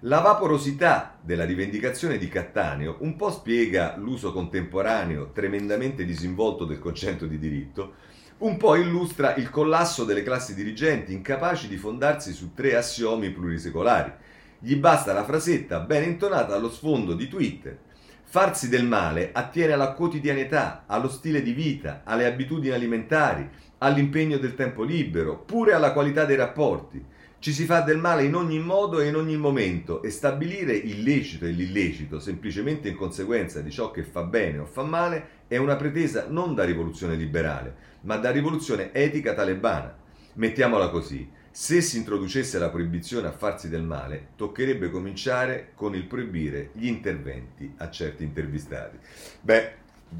La vaporosità della rivendicazione di Cattaneo un po' spiega l'uso contemporaneo tremendamente disinvolto del concetto di diritto, un po' illustra il collasso delle classi dirigenti incapaci di fondarsi su tre assiomi plurisecolari. Gli basta la frasetta ben intonata allo sfondo di Twitter. Farsi del male attiene alla quotidianità, allo stile di vita, alle abitudini alimentari, all'impegno del tempo libero, pure alla qualità dei rapporti. Ci si fa del male in ogni modo e in ogni momento e stabilire il lecito e l'illecito semplicemente in conseguenza di ciò che fa bene o fa male è una pretesa non da rivoluzione liberale, ma da rivoluzione etica talebana. Mettiamola così, se si introducesse la proibizione a farsi del male, toccherebbe cominciare con il proibire gli interventi a certi intervistati. Beh,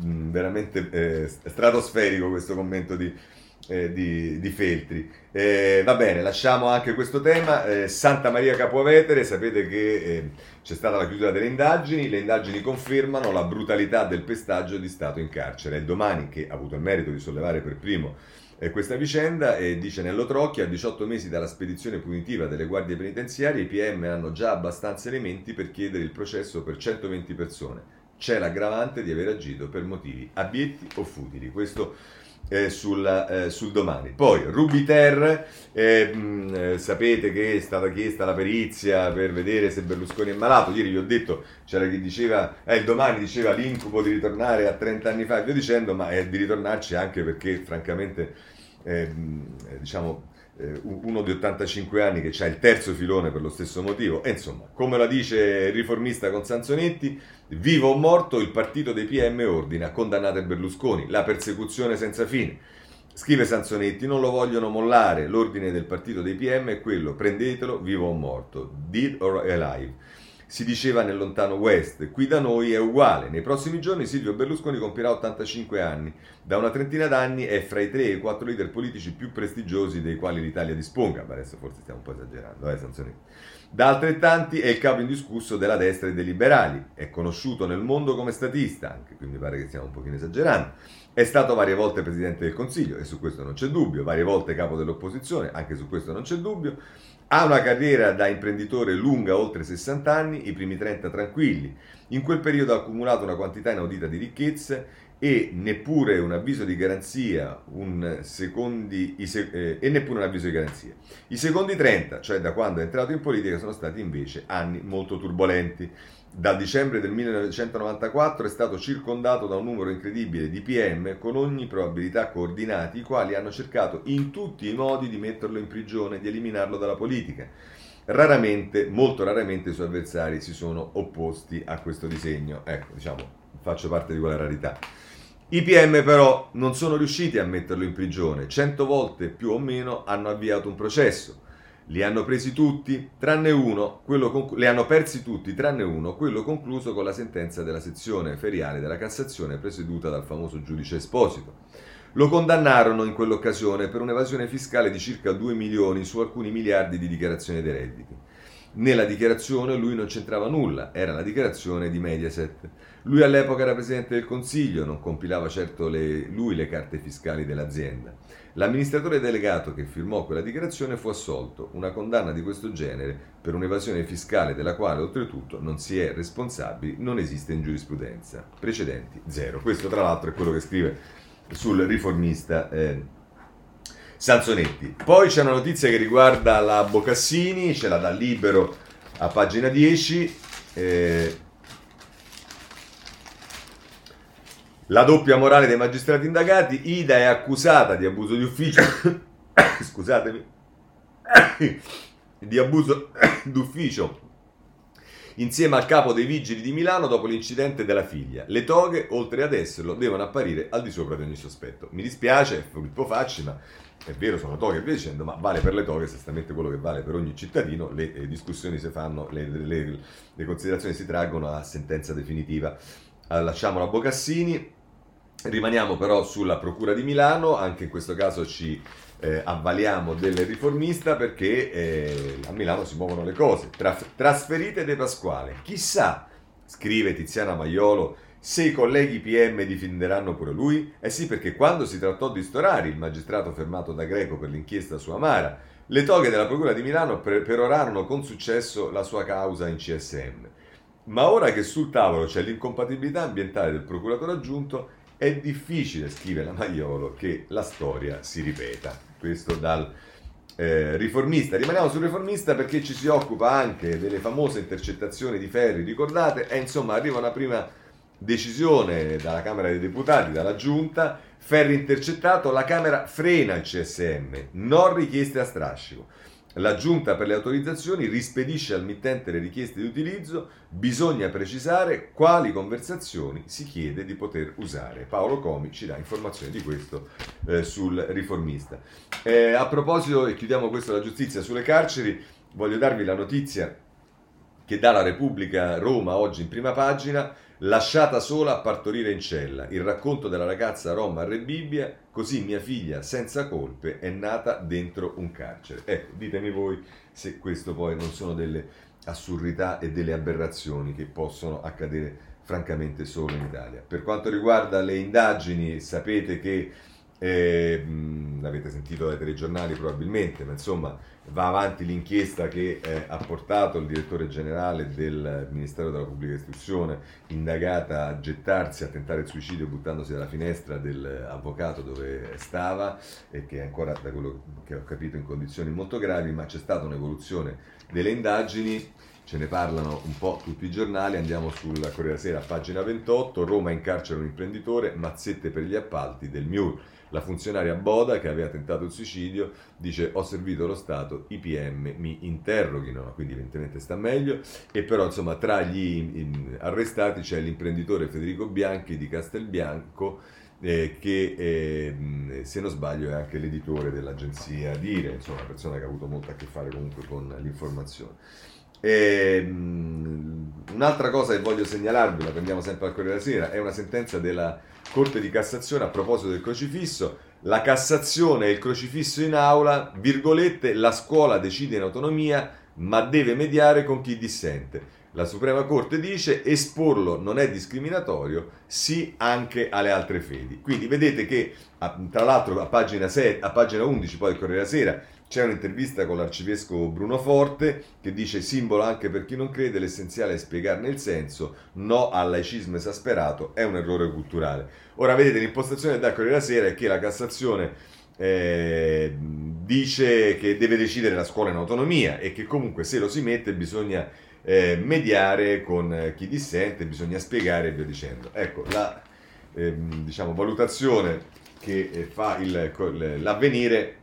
mm, veramente eh, stratosferico questo commento di, eh, di, di Feltri. Eh, va bene, lasciamo anche questo tema. Eh, Santa Maria Capovetere, sapete che eh, c'è stata la chiusura delle indagini, le indagini confermano la brutalità del pestaggio di Stato in carcere. È domani che ha avuto il merito di sollevare per primo eh, questa vicenda e dice Nello Trocchi a 18 mesi dalla spedizione punitiva delle guardie penitenziarie i PM hanno già abbastanza elementi per chiedere il processo per 120 persone. C'è l'aggravante di aver agito per motivi abietti o futili. Questo eh, sul, eh, sul, domani. Poi Rubiter, eh, mh, eh, sapete che è stata chiesta la perizia per vedere se Berlusconi è malato. Ieri vi ho detto, c'era chi diceva, eh, il domani diceva l'incubo di ritornare a 30 anni fa, e via dicendo, ma è di ritornarci anche perché francamente, eh, diciamo, eh, uno di 85 anni che ha il terzo filone per lo stesso motivo. E insomma, come la dice il riformista con Sanzonetti, vivo o morto, il partito dei PM ordina, condannate Berlusconi, la persecuzione senza fine. Scrive Sanzonetti, non lo vogliono mollare, l'ordine del partito dei PM è quello, prendetelo, vivo o morto, dead or alive si diceva nel lontano West. Qui da noi è uguale. Nei prossimi giorni Silvio Berlusconi compirà 85 anni. Da una trentina d'anni è fra i tre e i quattro leader politici più prestigiosi dei quali l'Italia disponga. Ma adesso forse stiamo un po' esagerando, eh, Sanzonetti. Da altrettanti è il capo indiscusso della destra e dei liberali. È conosciuto nel mondo come statista, anche qui mi pare che stiamo un pochino esagerando. È stato varie volte Presidente del Consiglio, e su questo non c'è dubbio, varie volte capo dell'opposizione, anche su questo non c'è dubbio. Ha una carriera da imprenditore lunga oltre 60 anni, i primi 30 tranquilli. In quel periodo ha accumulato una quantità inaudita di ricchezze e neppure un avviso di garanzia, secondi, se, eh, e neppure un avviso di garanzia. I secondi 30, cioè da quando è entrato in politica, sono stati invece anni molto turbolenti. Dal dicembre del 1994 è stato circondato da un numero incredibile di PM con ogni probabilità coordinati, i quali hanno cercato in tutti i modi di metterlo in prigione, di eliminarlo dalla politica. Raramente, molto raramente, i suoi avversari si sono opposti a questo disegno. Ecco, diciamo, faccio parte di quella rarità. I PM però non sono riusciti a metterlo in prigione, cento volte più o meno hanno avviato un processo. Li hanno presi tutti, tranne uno, conclu- li hanno persi tutti, tranne uno, quello concluso con la sentenza della sezione feriale della Cassazione presieduta dal famoso giudice Esposito. Lo condannarono in quell'occasione per un'evasione fiscale di circa 2 milioni su alcuni miliardi di dichiarazione dei redditi. Nella dichiarazione lui non c'entrava nulla, era la dichiarazione di Mediaset. Lui all'epoca era presidente del Consiglio, non compilava certo le, lui le carte fiscali dell'azienda. L'amministratore delegato che firmò quella dichiarazione fu assolto. Una condanna di questo genere per un'evasione fiscale della quale oltretutto non si è responsabili non esiste in giurisprudenza. Precedenti zero. Questo tra l'altro è quello che scrive sul riformista eh, Sanzonetti. Poi c'è una notizia che riguarda la Bocassini, ce la dà libero a pagina 10. Eh, La doppia morale dei magistrati indagati, Ida è accusata di abuso di ufficio, scusatemi, di abuso d'ufficio insieme al capo dei vigili di Milano dopo l'incidente della figlia. Le toghe, oltre ad esserlo, devono apparire al di sopra di ogni sospetto. Mi dispiace, Filippo Facci, ma è vero, sono toghe e via dicendo, ma vale per le toghe esattamente quello che vale per ogni cittadino, le eh, discussioni si fanno, le, le, le considerazioni si traggono a sentenza definitiva. Allora, lasciamo la Bocassini, Rimaniamo però sulla Procura di Milano, anche in questo caso ci eh, avvaliamo del riformista perché eh, a Milano si muovono le cose. Traf- trasferite De Pasquale. Chissà, scrive Tiziana Maiolo, se i colleghi PM difenderanno pure lui? Eh sì, perché quando si trattò di Storari, il magistrato fermato da Greco per l'inchiesta su Amara, le toghe della Procura di Milano perorarono con successo la sua causa in CSM. Ma ora che sul tavolo c'è l'incompatibilità ambientale del procuratore aggiunto, è difficile, scrive la Maiolo, che la storia si ripeta. Questo dal eh, riformista. Rimaniamo sul riformista perché ci si occupa anche delle famose intercettazioni di Ferri, ricordate? E insomma arriva una prima decisione dalla Camera dei Deputati, dalla Giunta, Ferri intercettato, la Camera frena il CSM, non richieste a strascico. La giunta per le autorizzazioni rispedisce al mittente le richieste di utilizzo, bisogna precisare quali conversazioni si chiede di poter usare. Paolo Comi ci dà informazioni di questo eh, sul riformista. Eh, a proposito, e chiudiamo questo la giustizia sulle carceri, voglio darvi la notizia che dà la Repubblica Roma oggi in prima pagina Lasciata sola a partorire in cella, il racconto della ragazza Roma a Rebibbia, così mia figlia senza colpe è nata dentro un carcere. Ecco, ditemi voi se questo poi non sono delle assurdità e delle aberrazioni che possono accadere francamente solo in Italia. Per quanto riguarda le indagini, sapete che eh, l'avete sentito dai telegiornali probabilmente, ma insomma va avanti l'inchiesta che eh, ha portato il direttore generale del Ministero della Pubblica Istruzione, indagata a gettarsi, a tentare il suicidio buttandosi dalla finestra dell'avvocato dove stava e che è ancora, da quello che ho capito, in condizioni molto gravi, ma c'è stata un'evoluzione delle indagini. Ce ne parlano un po' tutti i giornali, andiamo sulla Corriere Sera, pagina 28, Roma in carcere un imprenditore, mazzette per gli appalti del MIUR la funzionaria Boda, che aveva tentato il suicidio, dice ho servito lo Stato, i PM mi interroghino, quindi evidentemente sta meglio. E però insomma tra gli arrestati c'è l'imprenditore Federico Bianchi di Castelbianco, eh, che eh, se non sbaglio è anche l'editore dell'agenzia Dire, insomma una persona che ha avuto molto a che fare comunque con l'informazione. E, um, un'altra cosa che voglio segnalarvi, la prendiamo sempre al Corriere della Sera, è una sentenza della Corte di Cassazione a proposito del crocifisso. La Cassazione e il crocifisso in aula, virgolette, la scuola decide in autonomia, ma deve mediare con chi dissente. La Suprema Corte dice esporlo non è discriminatorio, sì anche alle altre fedi. Quindi vedete che, tra l'altro a pagina, 6, a pagina 11 poi del Corriere della Sera, c'è un'intervista con l'arcivescovo Bruno Forte che dice simbolo anche per chi non crede, l'essenziale è spiegarne il senso, no al laicismo esasperato, è un errore culturale. Ora vedete l'impostazione del Corriere della Sera è che la Cassazione eh, dice che deve decidere la scuola in autonomia e che comunque se lo si mette bisogna eh, mediare con chi dissente, bisogna spiegare e via dicendo. Ecco, la eh, diciamo, valutazione che fa il, l'avvenire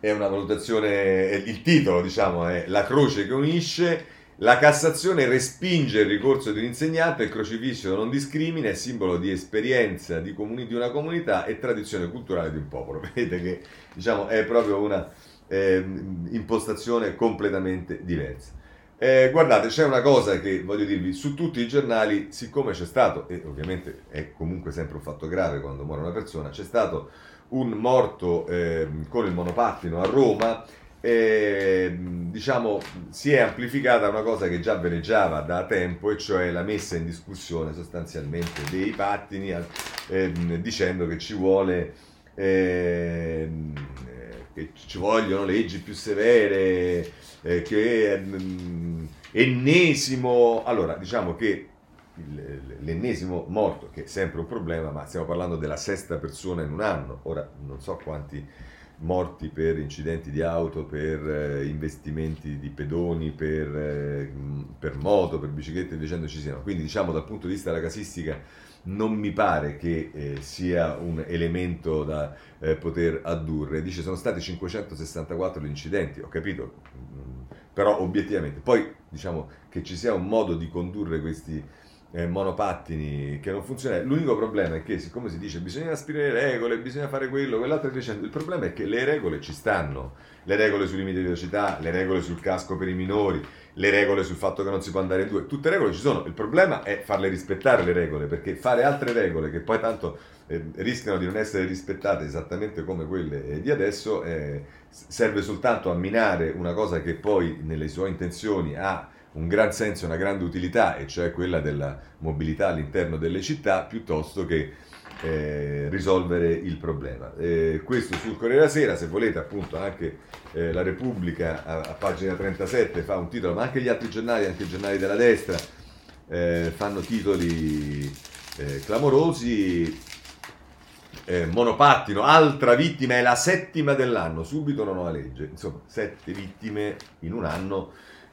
è una valutazione, il titolo diciamo è La croce che unisce, La Cassazione respinge il ricorso di un insegnante, il crocifisso non discrimina, è simbolo di esperienza di, comuni, di una comunità e tradizione culturale di un popolo. Vedete che diciamo, è proprio una eh, impostazione completamente diversa. Eh, guardate, c'è una cosa che voglio dirvi, su tutti i giornali, siccome c'è stato, e ovviamente è comunque sempre un fatto grave quando muore una persona, c'è stato un morto eh, con il monopattino a Roma eh, diciamo, si è amplificata una cosa che già veneggiava da tempo, e cioè la messa in discussione sostanzialmente dei pattini, eh, dicendo che ci vuole eh, che ci vogliono leggi più severe, eh, che ehm, ennesimo. Allora, diciamo che l'ennesimo morto, che è sempre un problema, ma stiamo parlando della sesta persona in un anno. Ora non so quanti morti per incidenti di auto, per eh, investimenti di pedoni, per, eh, per moto, per biciclette dicendo ci siano. Quindi diciamo dal punto di vista della casistica non mi pare che eh, sia un elemento da eh, poter addurre. Dice sono stati 564 gli incidenti, ho capito, mm, però obiettivamente. Poi diciamo che ci sia un modo di condurre questi eh, monopattini che non funziona. L'unico problema è che, siccome si dice bisogna aspirare le regole, bisogna fare quello, quell'altro dicendo, il problema è che le regole ci stanno. Le regole sui limiti di velocità, le regole sul casco per i minori, le regole sul fatto che non si può andare in due, tutte le regole ci sono. Il problema è farle rispettare le regole, perché fare altre regole che poi tanto eh, rischiano di non essere rispettate esattamente come quelle di adesso eh, serve soltanto a minare una cosa che poi nelle sue intenzioni ha un gran senso una grande utilità, e cioè quella della mobilità all'interno delle città, piuttosto che eh, risolvere il problema. Eh, questo sul Corriere della Sera, se volete appunto anche eh, la Repubblica a, a, pagina 37 fa un titolo, ma anche gli altri giornali, anche i giornali della destra, eh, fanno titoli eh, clamorosi. Eh, monopattino, altra vittima, è la settima dell'anno, subito una nuova legge, insomma, sette vittime in un anno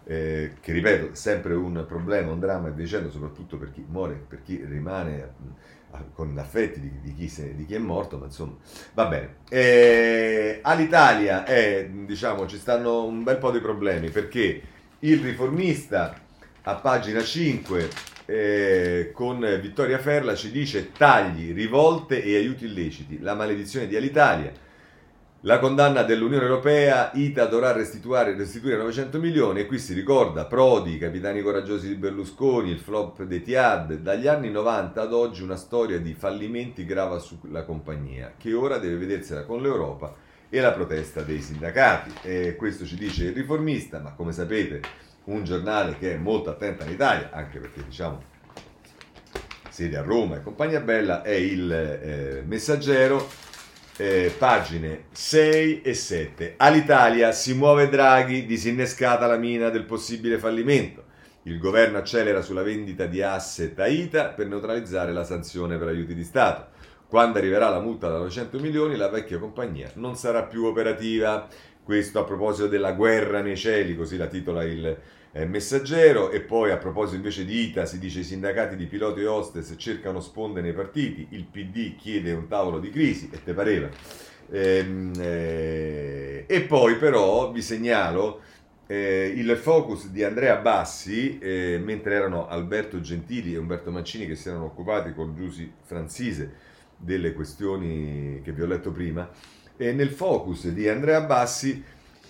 eh, che ripeto, è sempre un problema, un dramma e dicendo, soprattutto per chi muore, per chi rimane mm, con affetti di, di, chi se, di, chi è morto, ma insomma, va bene. Eh, all'Italia è, diciamo, ci stanno un bel po' di problemi perché il riformista a pagina 5 eh, con Vittoria Ferla ci dice tagli, rivolte e aiuti illeciti, la maledizione di Alitalia la condanna dell'Unione Europea, ITA dovrà restituire, 900 milioni e qui si ricorda Prodi, i capitani coraggiosi di Berlusconi, il flop dei Tiad. Dagli anni 90 ad oggi una storia di fallimenti grava sulla compagnia che ora deve vedersela con l'Europa e la protesta dei sindacati. E questo ci dice il riformista, ma come sapete un giornale che è molto attento all'Italia, anche perché diciamo sede a Roma e compagnia bella, è il eh, messaggero eh, pagine 6 e 7. All'Italia si muove Draghi, disinnescata la mina del possibile fallimento. Il governo accelera sulla vendita di asset a ITA per neutralizzare la sanzione per aiuti di Stato. Quando arriverà la multa da 900 milioni, la vecchia compagnia non sarà più operativa. Questo a proposito della guerra nei cieli, così la titola il eh, messaggero. E poi a proposito invece di ITA, si dice i sindacati di piloti e hostess cercano sponde nei partiti, il PD chiede un tavolo di crisi, e te pareva. Ehm, eh, e poi però vi segnalo eh, il focus di Andrea Bassi, eh, mentre erano Alberto Gentili e Umberto Mancini che si erano occupati con Giussi Franzise delle questioni che vi ho letto prima, e nel focus di Andrea Bassi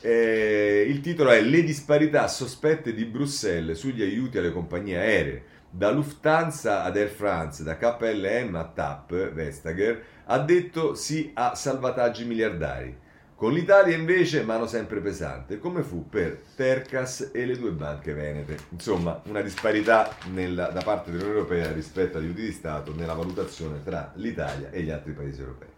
eh, il titolo è Le disparità sospette di Bruxelles sugli aiuti alle compagnie aeree. Da Lufthansa ad Air France, da KLM a TAP, Vestager, ha detto sì a salvataggi miliardari. Con l'Italia invece mano sempre pesante, come fu per Tercas e le due banche venete. Insomma, una disparità nella, da parte dell'Unione Europea rispetto agli aiuti di Stato nella valutazione tra l'Italia e gli altri paesi europei.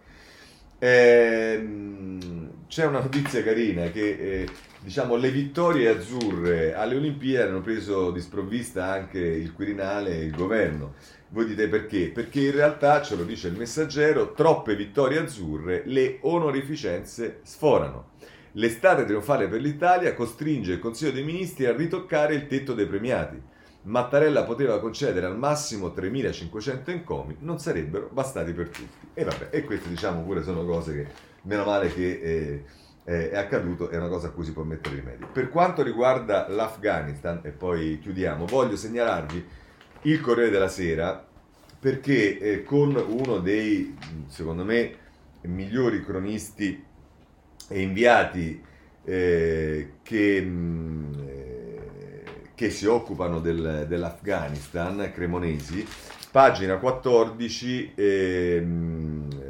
Ehm, c'è una notizia carina che eh, diciamo, le vittorie azzurre alle Olimpiadi hanno preso di sprovvista anche il Quirinale e il governo. Voi dite perché? Perché in realtà, ce lo dice il messaggero, troppe vittorie azzurre, le onorificenze sforano. L'estate trionfale per l'Italia costringe il Consiglio dei Ministri a ritoccare il tetto dei premiati. Mattarella poteva concedere al massimo 3.500 encomi, non sarebbero bastati per tutti. E vabbè, e queste diciamo pure sono cose che, meno male che eh, eh, è accaduto, è una cosa a cui si può mettere rimedio. Per quanto riguarda l'Afghanistan, e poi chiudiamo, voglio segnalarvi il Corriere della Sera perché eh, con uno dei, secondo me, migliori cronisti e inviati eh, che, mh, mm, eh, che, si occupano del, dell'Afghanistan, Cremonesi, pagina 14, eh,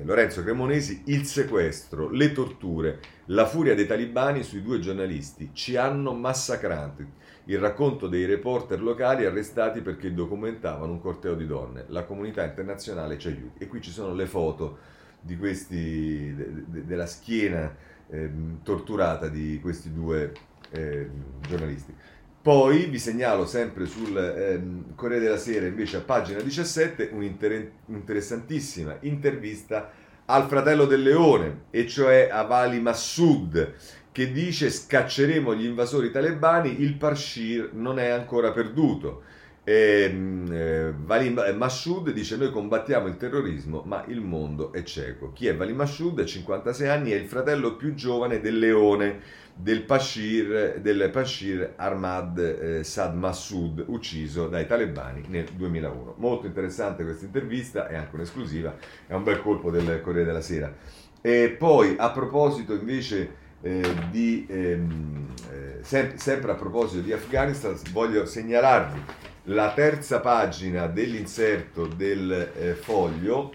Lorenzo Cremonesi, il sequestro, le torture, la furia dei talibani sui due giornalisti ci hanno massacrati. Il racconto dei reporter locali arrestati perché documentavano un corteo di donne. La comunità internazionale ci aiuti. E qui ci sono le foto di questi, de, de, della schiena eh, torturata di questi due eh, giornalisti. Poi vi segnalo sempre sul eh, Corriere della Sera, invece a pagina 17, un'interessantissima intervista al fratello del leone, e cioè a Vali Massoud, che dice scacceremo gli invasori talebani, il Parshir non è ancora perduto. E, eh, Valim Massoud dice noi combattiamo il terrorismo ma il mondo è cieco. Chi è Valim Massoud? Ha 56 anni, è il fratello più giovane del leone del Pashir, del Pashir Ahmad eh, Sad Massoud, ucciso dai talebani nel 2001. Molto interessante questa intervista, è anche un'esclusiva, è un bel colpo del Corriere della Sera. E poi a proposito invece eh, di, ehm, eh, sem- sempre a proposito di Afghanistan, voglio segnalarvi la terza pagina dell'inserto del eh, foglio,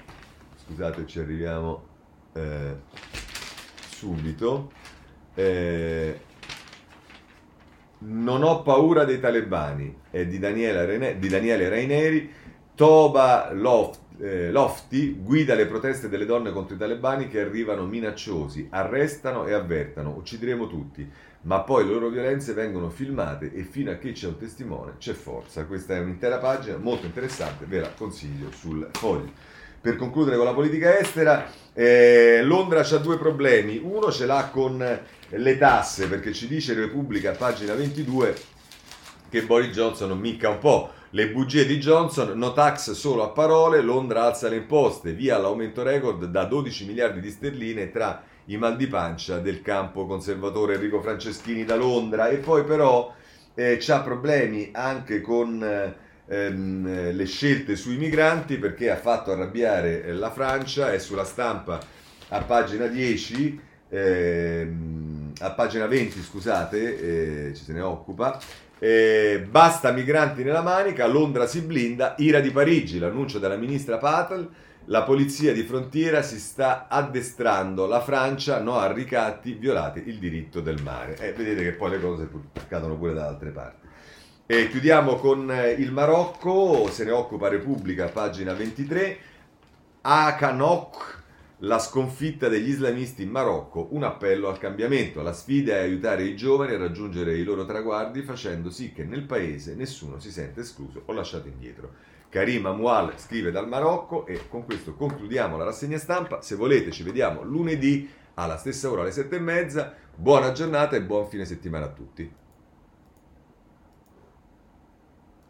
scusate ci arriviamo eh, subito, eh, non ho paura dei talebani, è di Rene, di Daniele Raineri, Toba Loft, eh, Lofti guida le proteste delle donne contro i talebani che arrivano minacciosi, arrestano e avvertano, uccideremo tutti ma poi le loro violenze vengono filmate e fino a che c'è un testimone c'è forza. Questa è un'intera pagina molto interessante, ve la consiglio sul foglio. Per concludere con la politica estera, eh, Londra ha due problemi. Uno ce l'ha con le tasse, perché ci dice Repubblica, pagina 22, che Boris Johnson non micca un po'. Le bugie di Johnson, no tax solo a parole, Londra alza le imposte, via l'aumento record da 12 miliardi di sterline tra i mal di pancia del campo conservatore Enrico Franceschini da Londra. E poi però eh, ha problemi anche con ehm, le scelte sui migranti perché ha fatto arrabbiare eh, la Francia, è sulla stampa a pagina 10, ehm, a pagina 20 scusate, eh, ci se ne occupa, eh, basta migranti nella manica, Londra si blinda, ira di Parigi, l'annuncio della ministra Patel, la polizia di frontiera si sta addestrando, la Francia no a ricatti, violate il diritto del mare. Eh, vedete che poi le cose accadono pure da altre parti. E chiudiamo con eh, il Marocco, se ne occupa Repubblica, pagina 23. Akanok, la sconfitta degli islamisti in Marocco, un appello al cambiamento. La sfida è aiutare i giovani a raggiungere i loro traguardi facendo sì che nel paese nessuno si senta escluso o lasciato indietro. Karim Amoual scrive dal Marocco e con questo concludiamo la rassegna stampa. Se volete ci vediamo lunedì alla stessa ora alle sette e mezza. Buona giornata e buon fine settimana a tutti.